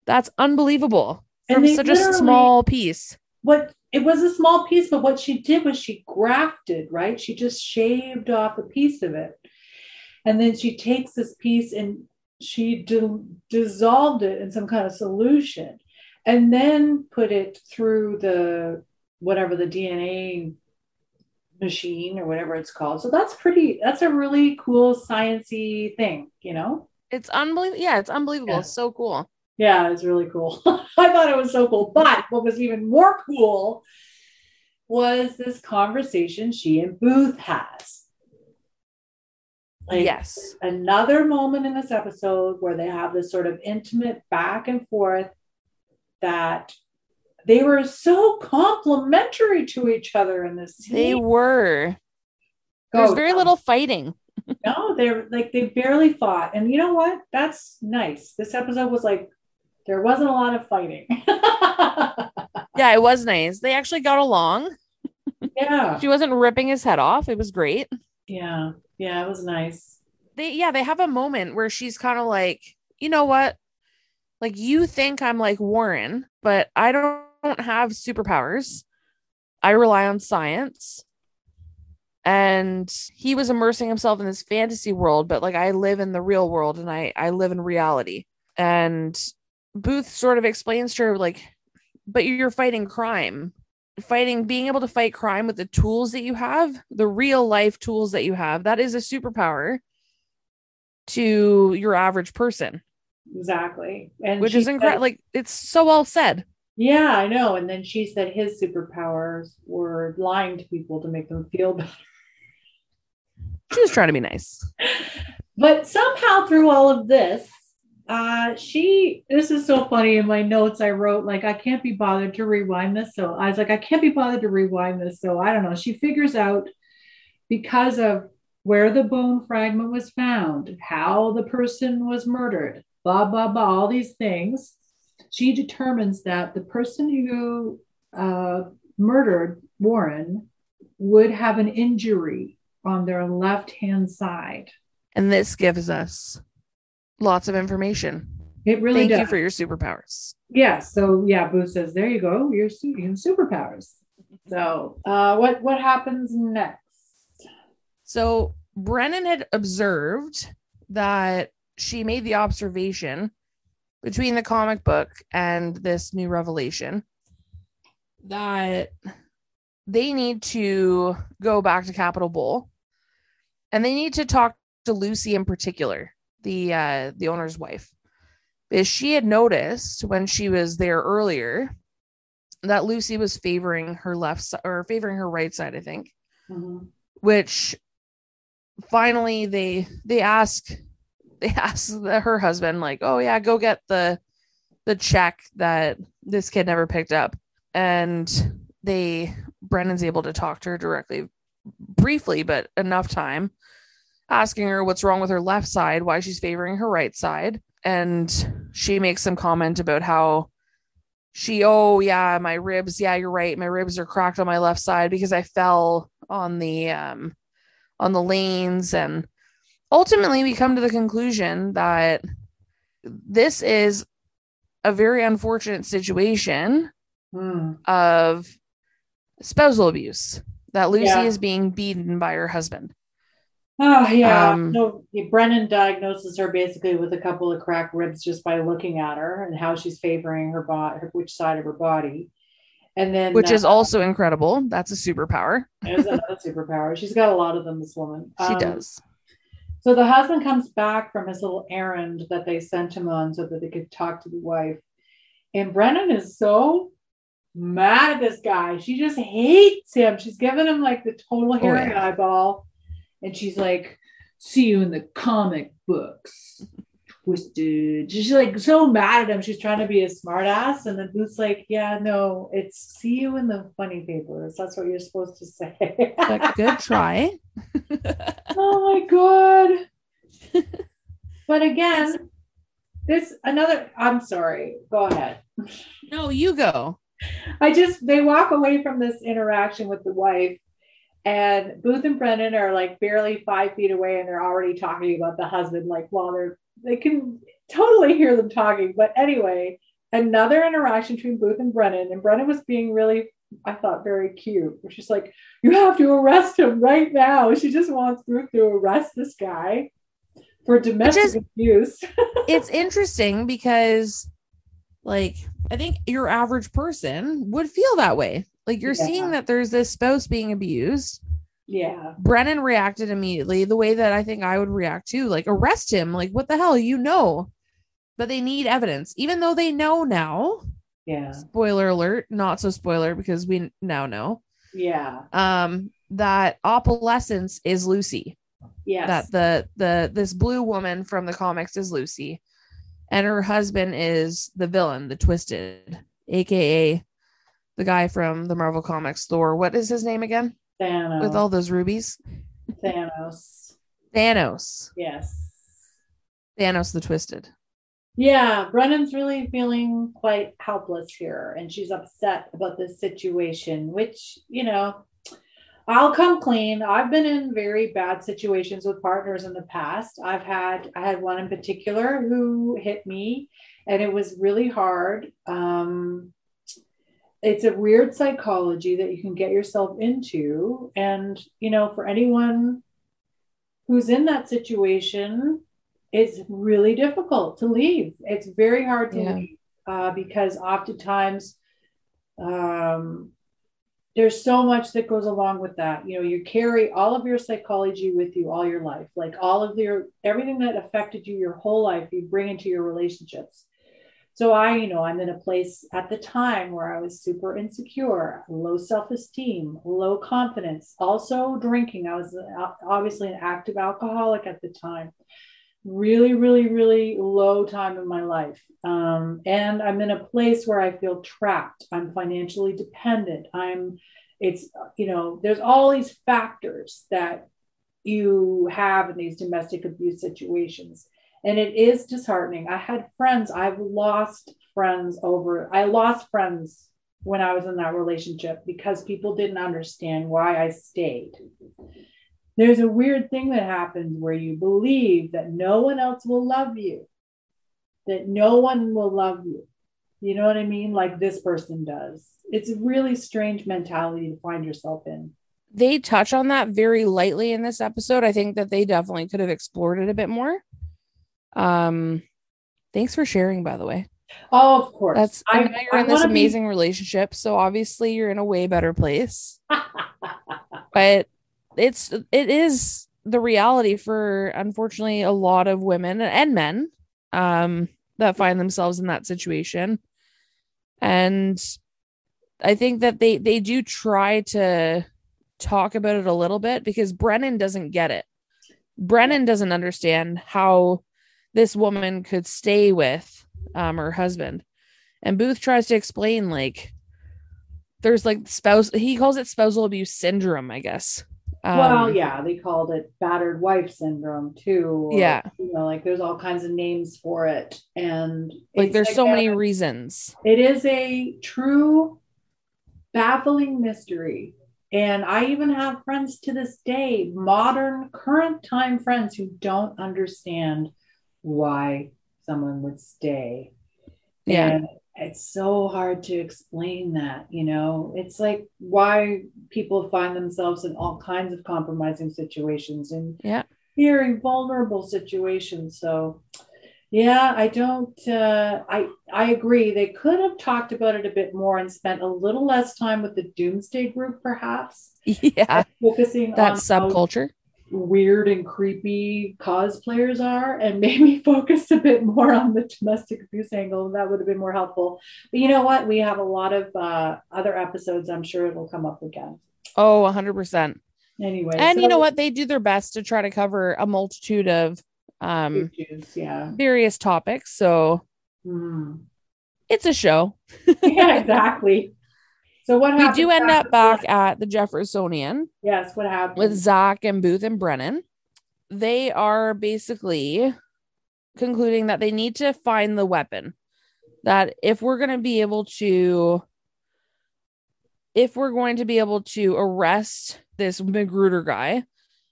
That's unbelievable. And From such a small piece. What it was a small piece, but what she did was she grafted, right? She just shaved off a piece of it. And then she takes this piece and she di- dissolved it in some kind of solution and then put it through the whatever the DNA machine or whatever it's called. So that's pretty that's a really cool sciency thing, you know? It's unbelievable. Yeah, it's unbelievable. Yeah. It's so cool. Yeah, it's really cool. I thought it was so cool. But what was even more cool was this conversation she and Booth has. Like yes. another moment in this episode where they have this sort of intimate back and forth that they were so complimentary to each other in this scene. They were. There's oh, very little fighting. No, they're like they barely fought. And you know what? That's nice. This episode was like there wasn't a lot of fighting. Yeah, it was nice. They actually got along. yeah. She wasn't ripping his head off. It was great. Yeah. Yeah, it was nice. They yeah, they have a moment where she's kind of like, you know what? Like you think I'm like Warren, but I don't, have superpowers. I rely on science. And he was immersing himself in this fantasy world, but like I live in the real world and I I live in reality. And Booth sort of explains to her like but you're fighting crime fighting being able to fight crime with the tools that you have the real life tools that you have that is a superpower to your average person Exactly. And which is incredible like it's so well said yeah, I know. And then she said his superpowers were lying to people to make them feel better. she was trying to be nice But somehow through all of this, uh, she this is so funny in my notes I wrote like I can't be bothered to rewind this. So I was like, I can't be bothered to rewind this. So I don't know. She figures out because of where the bone fragment was found, how the person was murdered, blah blah blah, all these things. She determines that the person who uh, murdered Warren would have an injury on their left hand side. and this gives us lots of information It really thank does. you for your superpowers yeah. So yeah, Boo says, "There you go. You're you superpowers." So uh, what what happens next? So Brennan had observed that she made the observation between the comic book and this new revelation that they need to go back to Capitol Bowl and they need to talk to Lucy in particular, the uh the owner's wife. is she had noticed when she was there earlier that Lucy was favoring her left side or favoring her right side, I think. Which finally they they ask they ask the, her husband like oh yeah go get the the check that this kid never picked up. And they brennan's able to talk to her directly briefly but enough time asking her what's wrong with her left side why she's favoring her right side and she makes some comment about how she oh yeah my ribs yeah you're right my ribs are cracked on my left side because i fell on the um on the lanes and ultimately we come to the conclusion that this is a very unfortunate situation Hmm. of spousal abuse that lucy Yeah. is being beaten by her husband Oh yeah. Um, so Brennan diagnoses her basically with a couple of cracked ribs just by looking at her and how she's favoring her body, which side of her body, and then which is uh, also incredible that's a superpower is another superpower. She's got a lot of them. This woman. she Um, does So the husband comes back from his little errand that they sent him on so that they could talk to the wife. And Brennan is so mad at this guy. She just hates him. She's giving him like the total herring yeah. eyeball. And she's like, see you in the comic books. Twisted. She's like so mad at him. She's trying to be a smartass. And then Booth's like, yeah, no, it's see you in the funny papers. That's what you're supposed to say. but good try Oh my god. but again, this another I'm sorry. Go ahead. no you go I just they walk away from this interaction with the wife and Booth and Brennan are like barely five feet away, and they're already talking about the husband, like while they're they can totally hear them talking. But anyway, another interaction between Booth and Brennan, and Brennan was being really, I thought, very cute. She's like, "You have to arrest him right now." She just wants Booth to arrest this guy for domestic is- abuse. it's interesting because like I think your average person would feel that way. Like you're Yeah. seeing that there's this spouse being abused. yeah, Brennan reacted immediately the way that I think I would react too. Like arrest him. Like what the hell? You know. But they need evidence, even though they know now. yeah, Spoiler alert, not so spoiler because we now know yeah, um that opalescence is Lucy. yes, that the the this blue woman from the comics is Lucy, and her husband is the villain, the Twisted, aka the guy from the Marvel Comics Thor. What is his name again? Thanos, With all those rubies, Thanos, Thanos. yes. Thanos the Twisted. Yeah, Brennan's really feeling quite helpless here, and she's upset about this situation, which, you know, I'll come clean. I've been in very bad situations with partners in the past. I've had I had one in particular who hit me, and it was really hard. Um, it's a weird psychology that you can get yourself into, and you know, for anyone who's in that situation, it's really difficult to leave. It's very hard to Yeah. leave uh, because oftentimes um, there's so much that goes along with that. You know, you carry all of your psychology with you all your life, like all of your everything that affected you your whole life, you bring into your relationships. So I, you know, I'm in a place at the time where I was super insecure, low self-esteem, low confidence, also drinking. I was uh, obviously an active alcoholic at the time. Really really really low time in my life. Um, and i'm in a place where i feel trapped. I'm financially dependent. I'm it's you know there's all these factors that you have in these domestic abuse situations and it is disheartening i had friends i've lost friends over i lost friends when i was in that relationship because people didn't understand why i stayed there's a weird thing that happens where you believe that no one else will love you, that no one will love you. You know what I mean? Like this person does. It's a really strange mentality to find yourself in. They touch on that very lightly in this episode. I think that they definitely could have explored it a bit more. Um, thanks for sharing, by the way. Oh, of course. That's I, and now you're in this wanna be- amazing relationship, so obviously you're in a way better place. but it's it is the reality for unfortunately a lot of women and men um that find themselves in that situation and i think that they they do try to talk about it a little bit because brennan doesn't get it brennan doesn't understand how this woman could stay with um her husband and booth tries to explain like there's like spouse he calls it spousal abuse syndrome i guess well, Um, yeah, they called it battered wife syndrome too. Yeah. You know, like there's all kinds of names for it. And like there's so a- many reasons It is a true baffling mystery. And I even have friends to this day, modern, current time friends who don't understand why someone would stay. Yeah. And it's so hard to explain that, you know. It's like why people find themselves in all kinds of compromising situations and Yeah. very vulnerable situations. So yeah, I don't uh I I agree. They could have talked about it a bit more and spent a little less time with the doomsday group, perhaps. yeah Focusing that on how subculture weird and creepy cosplayers are and maybe focus a bit more on the domestic abuse angle that would have been more helpful. But you know what? We have a lot of uh, other episodes i'm sure it'll come up again. Oh 100% anyway and you know what? They do their best to try to cover a multitude of um issues, yeah. various topics so Mhm. it's a show. Yeah exactly so what we do end up back that? at the jeffersonian yes what happened with zack and booth and brennan they are basically concluding that they need to find the weapon that if we're going to be able to if we're going to be able to arrest this Magruder guy,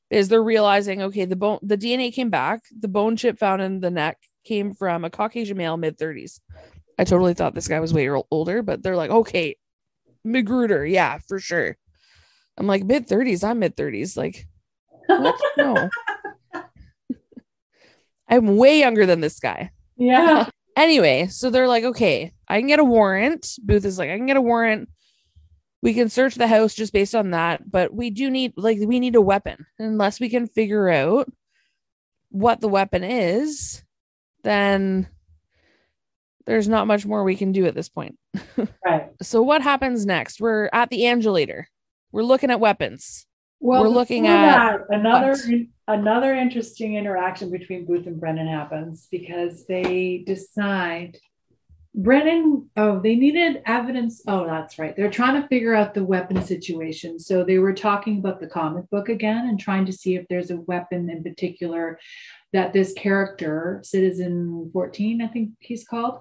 is they're realizing okay, the bone, the DNA came back, the bone chip found in the neck came from a Caucasian male, mid thirties. I totally thought this guy was way older, but they're like, okay, Magruder, yeah, for sure. I'm like mid thirties. I'm mid thirties. Like, what? No, I'm way younger than this guy. Yeah. Anyway, so they're like, okay, I can get a warrant. Booth is like, I can get a warrant. We can search the house just based on that, but we do need like we need a weapon. Unless we can figure out what the weapon is, then there's not much more we can do at this point. Right. So what happens next? We're at the Angelator. We're looking at weapons. Well, We're looking at that, another what? another interesting interaction between Booth and Brennan happens because they decide Brennan, oh, they needed evidence. Oh, that's right. They're trying to figure out the weapon situation. So they were talking about the comic book again and trying to see if there's a weapon in particular that this character, Citizen 14, I think he's called.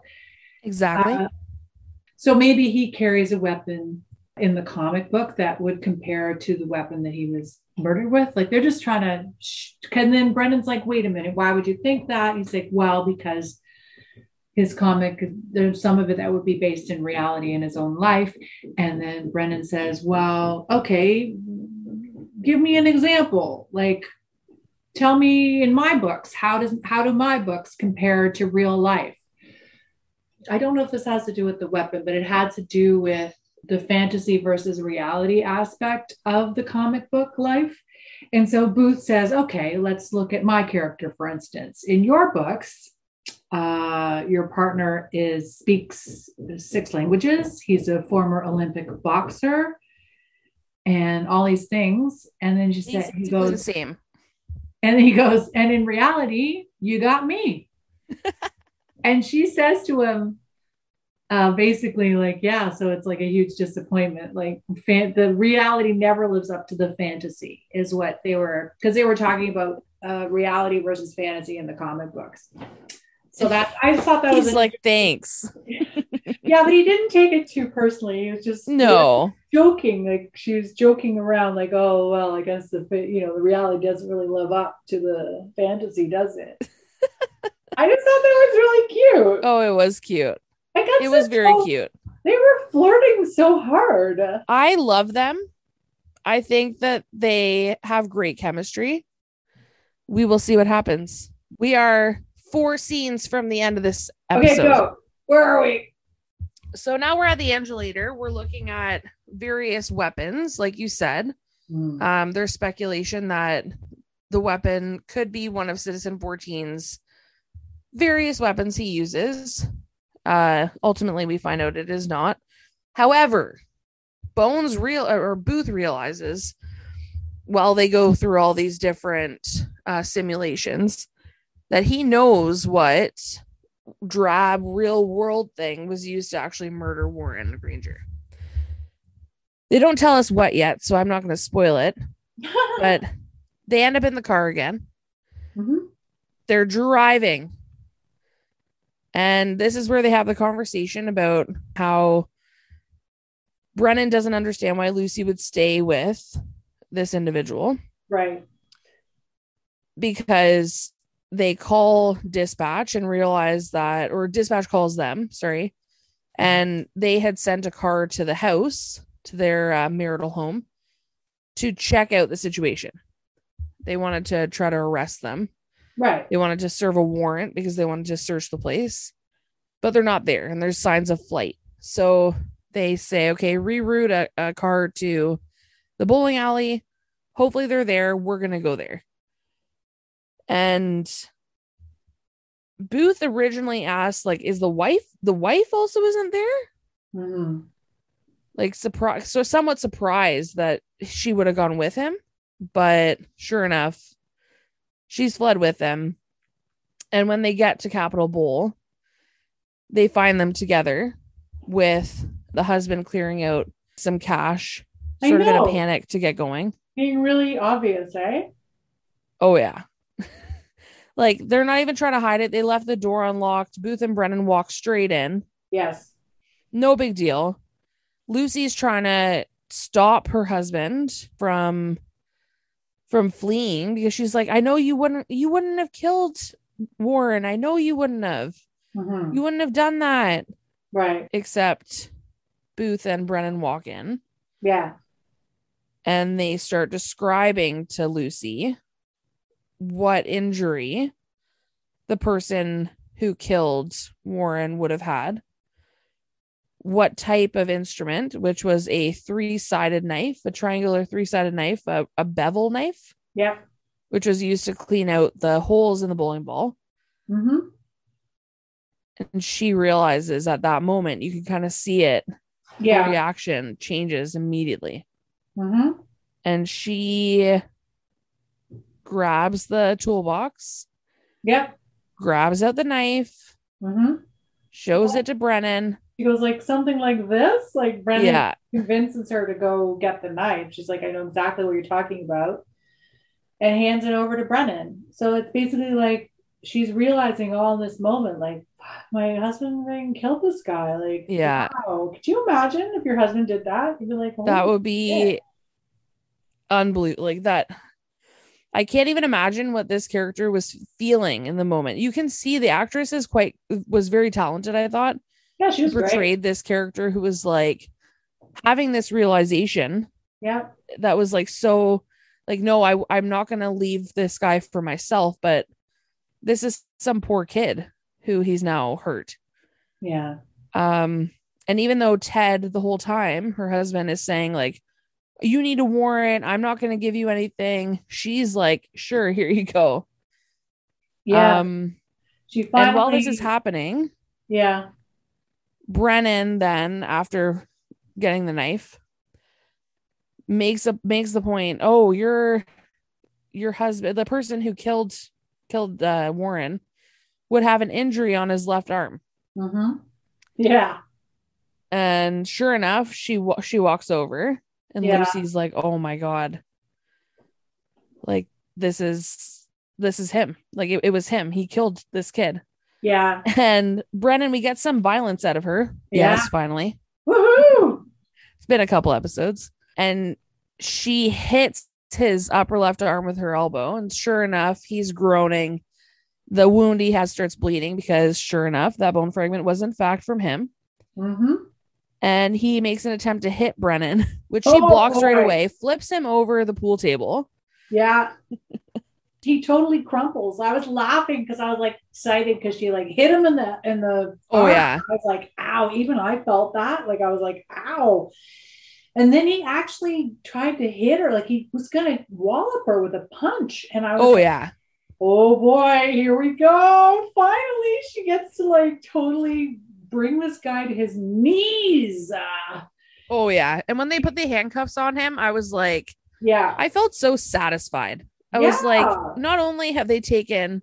Exactly. Uh, so maybe he carries a weapon in the comic book that would compare to the weapon that he was murdered with. Like they're just trying to. Sh- and then Brennan's like, "Wait a minute, why would you think that?" He's like, "Well, because." His comic, there's some of it that would be based in reality in his own life. And then Brennan says, Well, okay, give me an example. Like, tell me in my books, how does how do my books compare to real life? I don't know if this has to do with the weapon, but it had to do with the fantasy versus reality aspect of the comic book life. And so Booth says, okay, let's look at my character, for instance. In your books, uh, your partner is speaks six languages. He's a former Olympic boxer and all these things. And then she said, he goes the same. And he goes, and in reality, you got me. and she says to him, uh, basically, like, yeah, so it's like a huge disappointment. Like, fan- the reality never lives up to the fantasy, is what they were, because they were talking about uh, reality versus fantasy in the comic books. So that I thought that was He's a- like, thanks. yeah, but he didn't take it too personally. He was just No. joking like she was joking around like oh well i guess the you know the reality doesn't really live up to the fantasy does it i just thought that was really cute Oh, it was cute. It was so- very cute. they were flirting so hard I love them. I think that they have great chemistry. We will see what happens. We are four scenes from the end of this okay episode. go where are we So now we're at the Angelator. We're looking at various weapons, like you said. Um, there's speculation that the weapon could be one of Citizen 14's various weapons he uses. Uh, ultimately, we find out it is not. However, Bones real or Booth realizes while they go through all these different uh, simulations that he knows what drab real world thing was used to actually murder Warren Granger. They don't tell us what yet, so I'm not going to spoil it, but they end up in the car again. Mhm. They're driving. And this is where they have the conversation about how Brennan doesn't understand why Lucy would stay with this individual right because they call dispatch and realize that, or dispatch calls them, sorry, and they had sent a car to the house, to their uh, marital home, to check out the situation. They wanted to try to arrest them. right They wanted to serve a warrant because they wanted to search the place, but they're not there and there's signs of flight. So they say, okay, reroute a, a car to the bowling alley. Hopefully they're there. We're going to go there. And Booth originally asked, like, is the wife, the wife also isn't there? Mhm. Like, surprised, so somewhat surprised that she would have gone with him. But sure enough, she's fled with them. And when they get to Capitol Bowl, they find them together with the husband clearing out some cash, sort of in a panic to get going. being really obvious eh Oh, yeah. Like they're not even trying to hide it. They left the door unlocked. Booth and Brennan walk straight in. yes No big deal. Lucy's trying to stop her husband from from fleeing because she's like, I know you wouldn't you wouldn't have killed Warren. I know you wouldn't have. Mhm. You wouldn't have done that. Right. Except Booth and Brennan walk in Yeah. and they start describing to Lucy what injury the person who killed Warren would have had, what type of instrument, which was a three sided knife, a triangular three sided knife, a, a bevel knife, Yep. which was used to clean out the holes in the bowling ball. Mm-hmm. And she realizes at that moment, you can kind of see it, her Yeah. reaction changes immediately. Mm-hmm. and she grabs the toolbox, Yep. grabs out the knife, Mm-hmm. shows it to Brennan. She goes like something like this. Like Brennan Yeah, convinces her to go get the knife. She's like, I know exactly what you're talking about. And hands it over to Brennan. So it's basically like she's realizing all in this moment, like, my husband ring killed this guy. Like, Yeah. wow. Could you imagine if your husband did that? You'd be like, that would be unbelievable. Like that. I can't even imagine what this character was feeling in the moment. You can see the actress is quite was very talented. I thought Yeah, she was great. portrayed this character who was like having this realization Yeah. that was like so like no I I'm not going to leave this guy for myself but this is some poor kid who he's now hurt Yeah. um and even though Ted the whole time her husband is saying like you need a warrant I'm not going to give you anything she's like sure here you go Yeah. um she finally, and while this is happening yeah. Brennan then after getting the knife makes a makes the point oh your your husband the person who killed killed uh, Warren would have an injury on his left arm Mm-hmm. Yeah. and sure enough she she walks over and Yeah. Lucy's like oh my god like this is this is him like it, it was him he killed this kid Yeah. and Brennan we get some violence out of her Yeah. yes finally Woohoo. It's been a couple episodes. And she hits his upper left arm with her elbow. And sure enough, he's groaning. The wound he has starts bleeding because, sure enough, that bone fragment was in fact from him. Mm-hmm. And he makes an attempt to hit Brennan, which she Oh, blocks right oh, away, flips him over the pool table. Yeah. he totally crumples. I was laughing because I was like excited because she like hit him in the in the Oh, arm. yeah. I was like, ow, even I felt that. Like I was like, ow. And then he actually tried to hit her, like he was gonna wallop her with a punch. And I was Oh, like, yeah. oh boy, here we go. Finally, she gets to like totally bring this guy to his knees. Oh, yeah. And when they put the handcuffs on him, I was like, yeah. I felt so satisfied. I was like, not only have they taken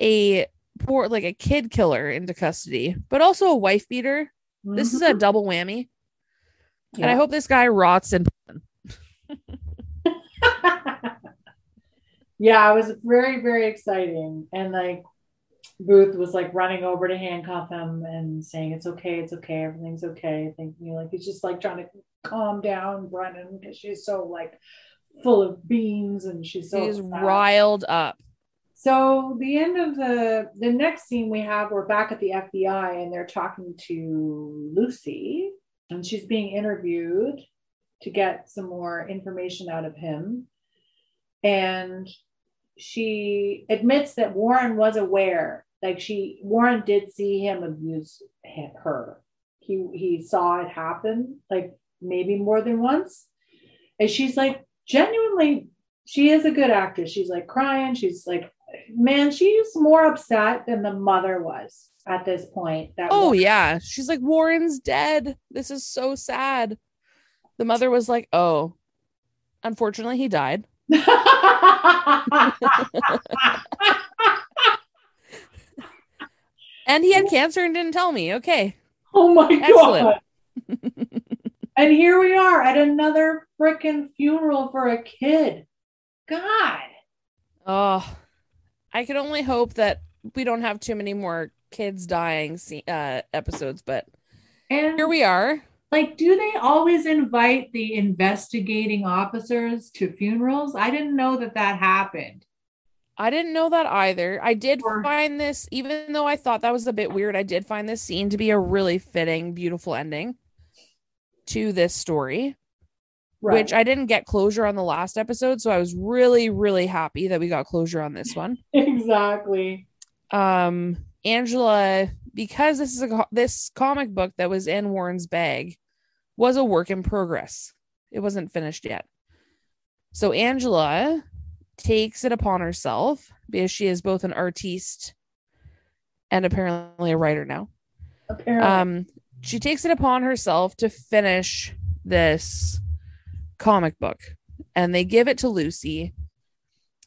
a poor, like a kid killer into custody, but also a wife beater. This is a mm-hmm. double whammy. And I hope this guy rots in prison. yeah, it was very, very exciting. And like Booth was like running over to handcuff him and saying, It's okay, it's okay, everything's okay. I think you know, like he's just like trying to calm down Brennan because she's so like full of beans and she's so upset. riled up. So the end of the the next scene we have, we're back at the FBI and they're talking to Lucy, and she's being interviewed to get some more information out of him. And she admits that Warren was aware, like she Warren did see him abuse hi- her. He he saw it happen, like maybe more than once. And she's like genuinely, she is a good actress. She's like crying. She's like man, she's more upset than the mother was at this point. That Oh, Warren- yeah. She's like, Warren's dead. This is so sad. The mother was like, Oh, unfortunately, he died. And he had cancer and didn't tell me. Okay. oh my Excellent. god. and here we are at another freaking funeral for a kid. God. Oh, I can only hope that we don't have too many more kids dying uh, episodes, but And here we are. Like, do they always invite the investigating officers to funerals? I didn't know that that happened. I didn't know that either. I did Or- find this, even though I thought that was a bit weird, I did find this scene to be a really fitting, beautiful ending to this story, which I didn't get closure on the last episode. So I was really, really happy that we got closure on this one. exactly. Um, Angela, because this is a this comic book that was in Warren's bag was a work in progress. It wasn't finished yet. So Angela takes it upon herself because she is both an artiste and apparently a writer now. Apparently. Um, she takes it upon herself to finish this comic book, and they give it to Lucy,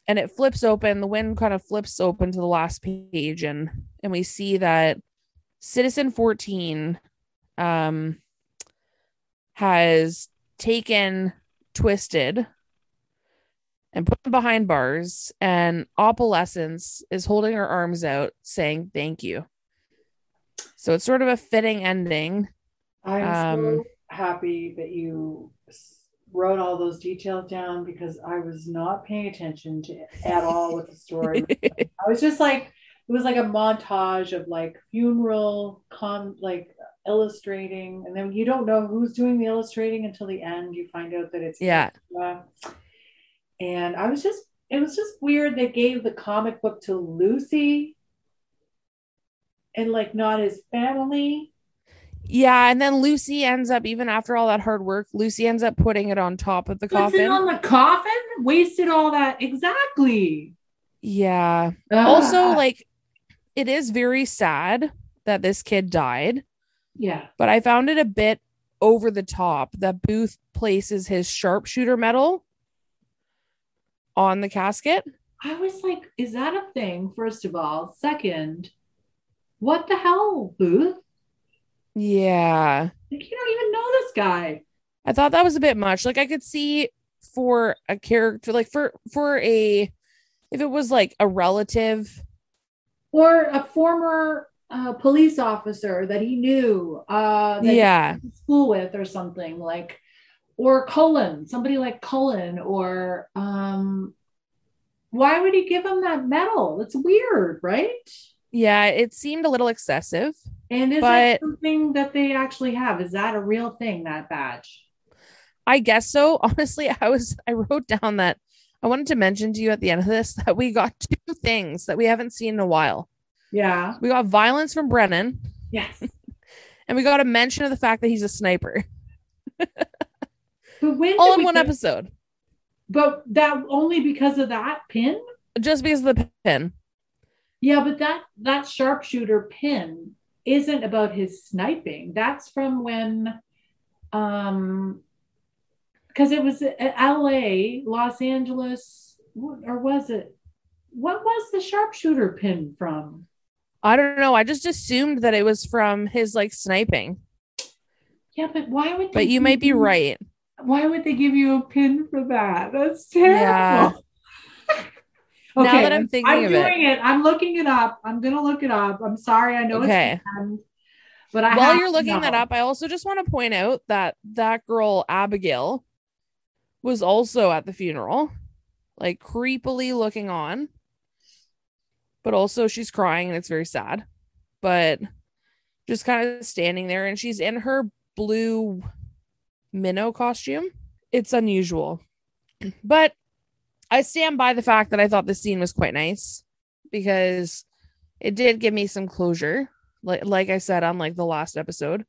and it flips open. The wind kind of flips open to the last page, and and we see that Citizen Fourteen, um, has taken Twisted and put him behind bars, and Opalescence is holding her arms out, saying thank you. So it's sort of a fitting ending. I'm um, so happy that you wrote all those details down because I was not paying attention to at all with the story. I was just like, it was like a montage of like funeral con like illustrating, and then you don't know who's doing the illustrating until the end. You find out that it's Yeah. And I was just, it was just weird. They gave the comic book to Lucy, and like not his family. Yeah, and then Lucy ends up even after all that hard work, Lucy ends up putting it on top of the Puts it coffin. on the coffin, wasted all that exactly. yeah. Ugh. Also, like it is very sad that this kid died, yeah, but I found it a bit over the top that Booth places his sharpshooter medal on the casket. I was like, is that a thing? First of all, second, what the hell, Booth? Yeah. Like you don't even know this guy. I thought that was a bit much. Like I could see for a character like for for a if it was like a relative or a former uh, police officer that he knew uh, that Yeah. he school with or something like or cullen somebody like cullen or um, why would he give him that medal it's weird right Yeah, it seemed a little excessive. and is But- that something that they actually have is that a real thing that badge I guess so. Honestly, I was I wrote down that I wanted to mention to you at the end of this that we got two things that we haven't seen in a while. yeah We got violence from Brennan, yes and we got a mention of the fact that he's a sniper. But when All in one episode. but that only because of that pin Just because of the pin. Yeah, but that that sharpshooter pin isn't about his sniping. That's from when um because it was LA, Los Angeles, or was it what was the sharpshooter pin from? I don't know. I just assumed that it was from his like sniping. Yeah, but why would But you might be right. Why would they give you a pin for that? That's terrible. Now okay, that I'm thinking I'm of it. doing it. I'm looking it up. I'm gonna look it up. I'm sorry. I know Okay. it's end, but I While you're looking that up, I also just want to point out that that girl Abigail was also at the funeral, like creepily looking on. But also she's crying and it's very sad. But just kind of standing there and she's in her blue minnow costume. It's unusual. But I stand by the fact that I thought this scene was quite nice because it did give me some closure like like I said on like the last episode,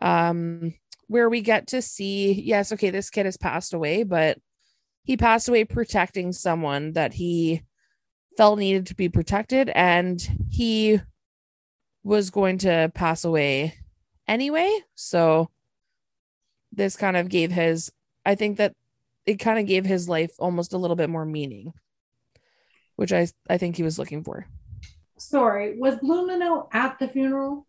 um, where we get to see yes, okay, this kid has passed away, but he passed away protecting someone that he felt needed to be protected, and he was going to pass away anyway. So this kind of gave his, I think that it kind of gave his life almost a little bit more meaning, which I I think he was looking for. Sorry, was Blumino at the funeral?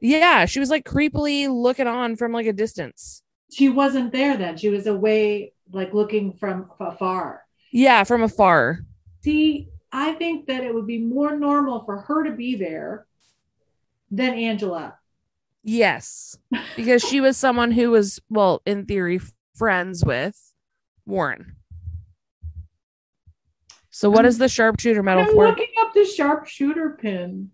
Yeah, she was like creepily looking on from like a distance. She wasn't there then. She was away, like looking from afar. Yeah, from afar. See, I think that it would be more normal for her to be there than Angela. Yes, because she was someone who was, well, in theory, friends with Warren. So, what is the sharpshooter medal for? I'm for? looking up the sharpshooter pin.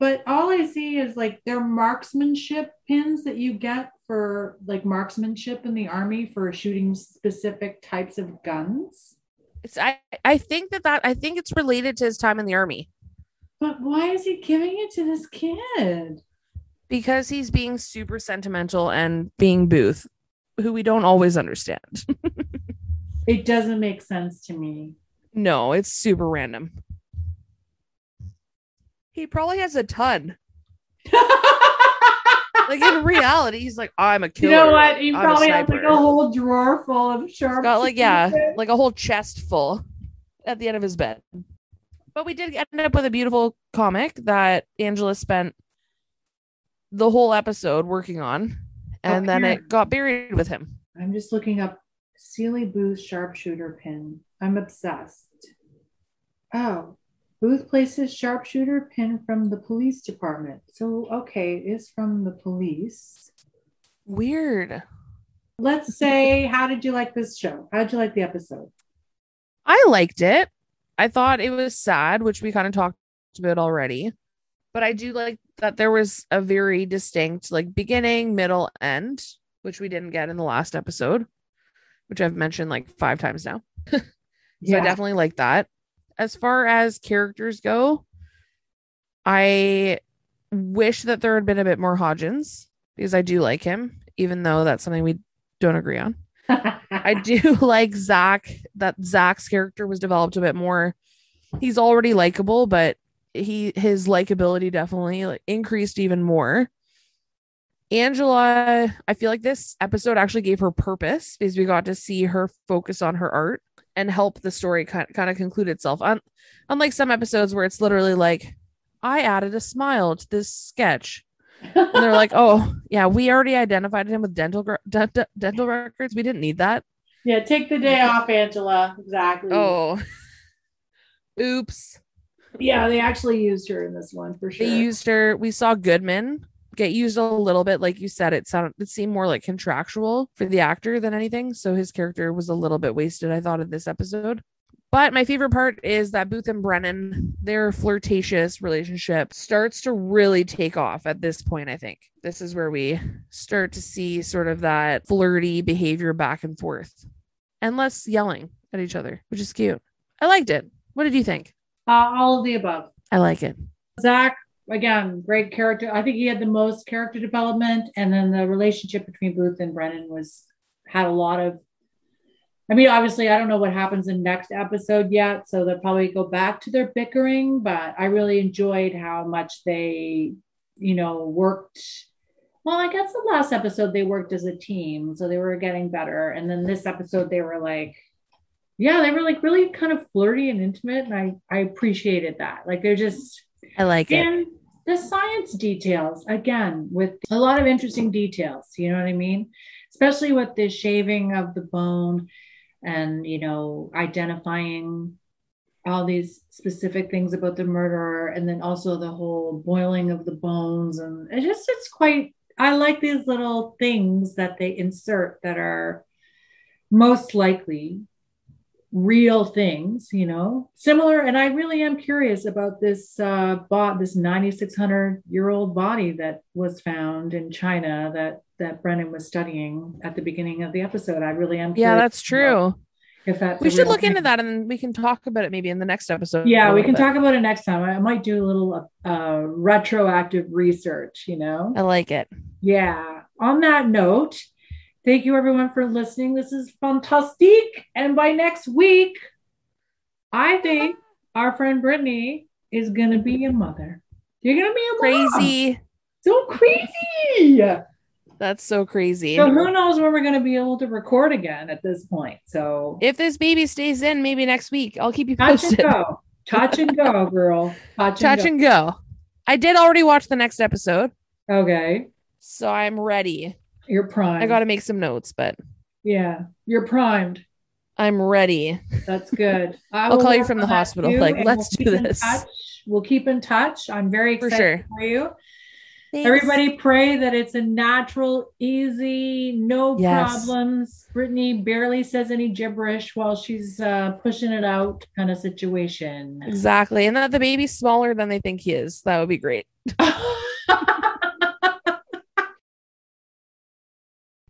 But all I see is like their marksmanship pins that you get for like marksmanship in the army for shooting specific types of guns. It's I, I think that that I think it's related to his time in the army But why is he giving it to this kid? Because he's being super sentimental and being Booth, who we don't always understand. It doesn't make sense to me. no, it's super random. He probably has a ton. Like in reality, he's like, I'm a killer. you know what? He I'm probably has like a whole drawer full of sharp. got like yeah, like a whole chest full at the end of his bed. But we did end up with a beautiful comic that Angela spent the whole episode working on, and then it got buried with him. I'm just looking up Seeley Booth sharpshooter pin. I'm obsessed. Oh, Booth places sharpshooter pin from the police department. So, okay, it's from the police. Weird. Let's say, how did you like this show? How did you like the episode? I liked it. I thought it was sad, which we kind of talked about already. But I do like that there was a very distinct like beginning, middle, end, which we didn't get in the last episode, which I've mentioned like five times now. So I definitely like that. As far as characters go, I wish that there had been a bit more Hodgins because I do like him, even though that's something we don't agree on. I do like Zack, that Zack's character was developed a bit more. He's already likable, but he his likability definitely like, increased even more. Angela, I feel like this episode actually gave her purpose because we got to see her focus on her art and help the story kind kind of conclude itself. Un- unlike some episodes where it's literally like, I added a smile to this sketch. And they're like, oh, yeah, we already identified him with dental gra- dent- dental records. We didn't need that. yeah, take the day off, Angela. Exactly. Oh, oops. Yeah, they actually used her in this one for sure. They used her. We saw Goodman get used a little bit, like you said. It sounded it seemed more like contractual for the actor than anything. So his character was a little bit wasted. I thought in this episode. But my favorite part is that Booth and Brennan, their flirtatious relationship starts to really take off at this point. I think this is where we start to see sort of that flirty behavior back and forth and less yelling at each other, which is cute. I liked it. What did you think? Uh, all of the above. I like it. Zack, again, great character. I think he had the most character development, and then the relationship between Booth and Brennan was had a lot of. I mean, obviously, I don't know what happens in next episode yet, so they'll probably go back to their bickering. But I really enjoyed how much they, you know, worked. Well, I guess the last episode they worked as a team, so they were getting better, and then this episode they were like, yeah, they were like really kind of flirty and intimate, and I I appreciated that. Like they're just I like it. the science details again with a lot of interesting details you know what i mean especially with the shaving of the bone and you know identifying all these specific things about the murderer and then also the whole boiling of the bones and it just it's quite i like these little things that they insert that are most likely real things, you know, similar. And I really am curious about this uh, bot, this 9,600 year old body that was found in China that that Brennan was studying at the beginning of the episode. I really am. Yeah, that's true. If that's We should look into that and we can talk about it maybe in the next episode. Yeah, we can bit. talk about it next time. I might do a little uh, retroactive research. You know. I like it. Yeah. On that note, thank you everyone for listening. This is fantastic. And by next week, I think our friend Brittany is gonna be a mother. You're gonna be a mom. Crazy. So crazy. That's so crazy. So who knows when we're gonna be able to record again at this point. So If this baby stays in, maybe next week, I'll keep you posted. touch and go. Touch and go, girl. Touch, Touch and and go. I did already watch the next episode. Okay. so I'm ready. You're primed. I got to make some notes, but yeah, you're primed. I'm ready. That's good. I I'll call you from the hospital, too, like, let's we'll do this. We'll keep in touch. I'm very For excited sure. for you. Thanks. Everybody pray that it's a natural, easy, no Yes. problems. Brittany barely says any gibberish while she's uh, pushing it out kind of situation. Exactly. And that the baby's smaller than they think he is. That would be great.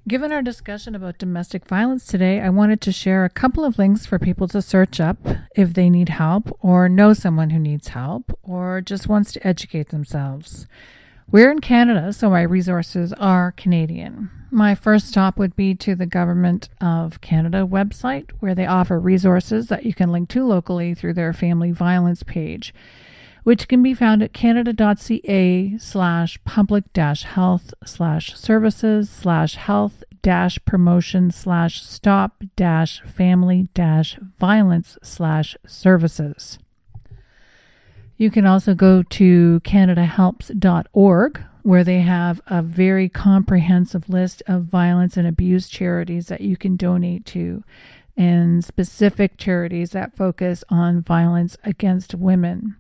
Given our discussion about domestic violence today, I wanted to share a couple of links for people to search up if they need help or know someone who needs help or just wants to educate themselves. We're in Canada, so my resources are Canadian. My first stop would be to the Government of Canada website, where they offer resources that you can link to locally through their family violence page which can be found at canada.ca slash public health slash services slash health dash promotion slash stop dash family dash violence slash services. You can also go to canadahelps.org where they have a very comprehensive list of violence and abuse charities that you can donate to and specific charities that focus on violence against women.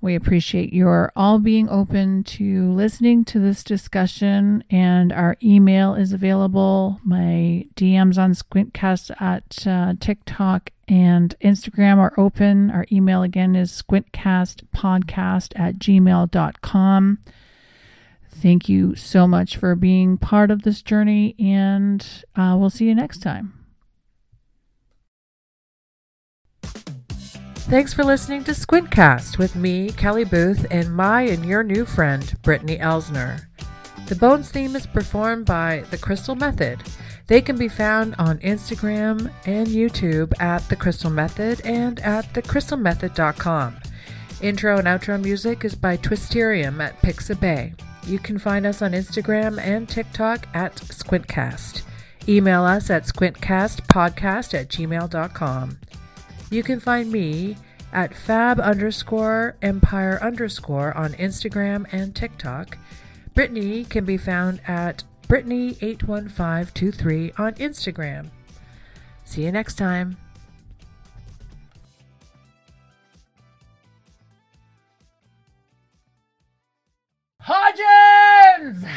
We appreciate your all being open to listening to this discussion, and our email is available. My DMs on Squintcast at uh, TikTok and Instagram are open. Our email again is squintcastpodcast at gmail.com. Thank you so much for being part of this journey, and uh, we'll see you next time. Thanks for listening to Squintcast with me, Kelly Booth, and my and your new friend, Brittany Elsner. The Bones theme is performed by The Crystal Method. They can be found on Instagram and YouTube at The Crystal Method and at thecrystalmethod.com. Intro and outro music is by Twisterium at Pixabay. You can find us on Instagram and TikTok at Squintcast. Email us at squintcastpodcast at gmail.com. You can find me at fab underscore empire underscore on Instagram and TikTok. Brittany can be found at Brittany81523 on Instagram. See you next time. Hodgins!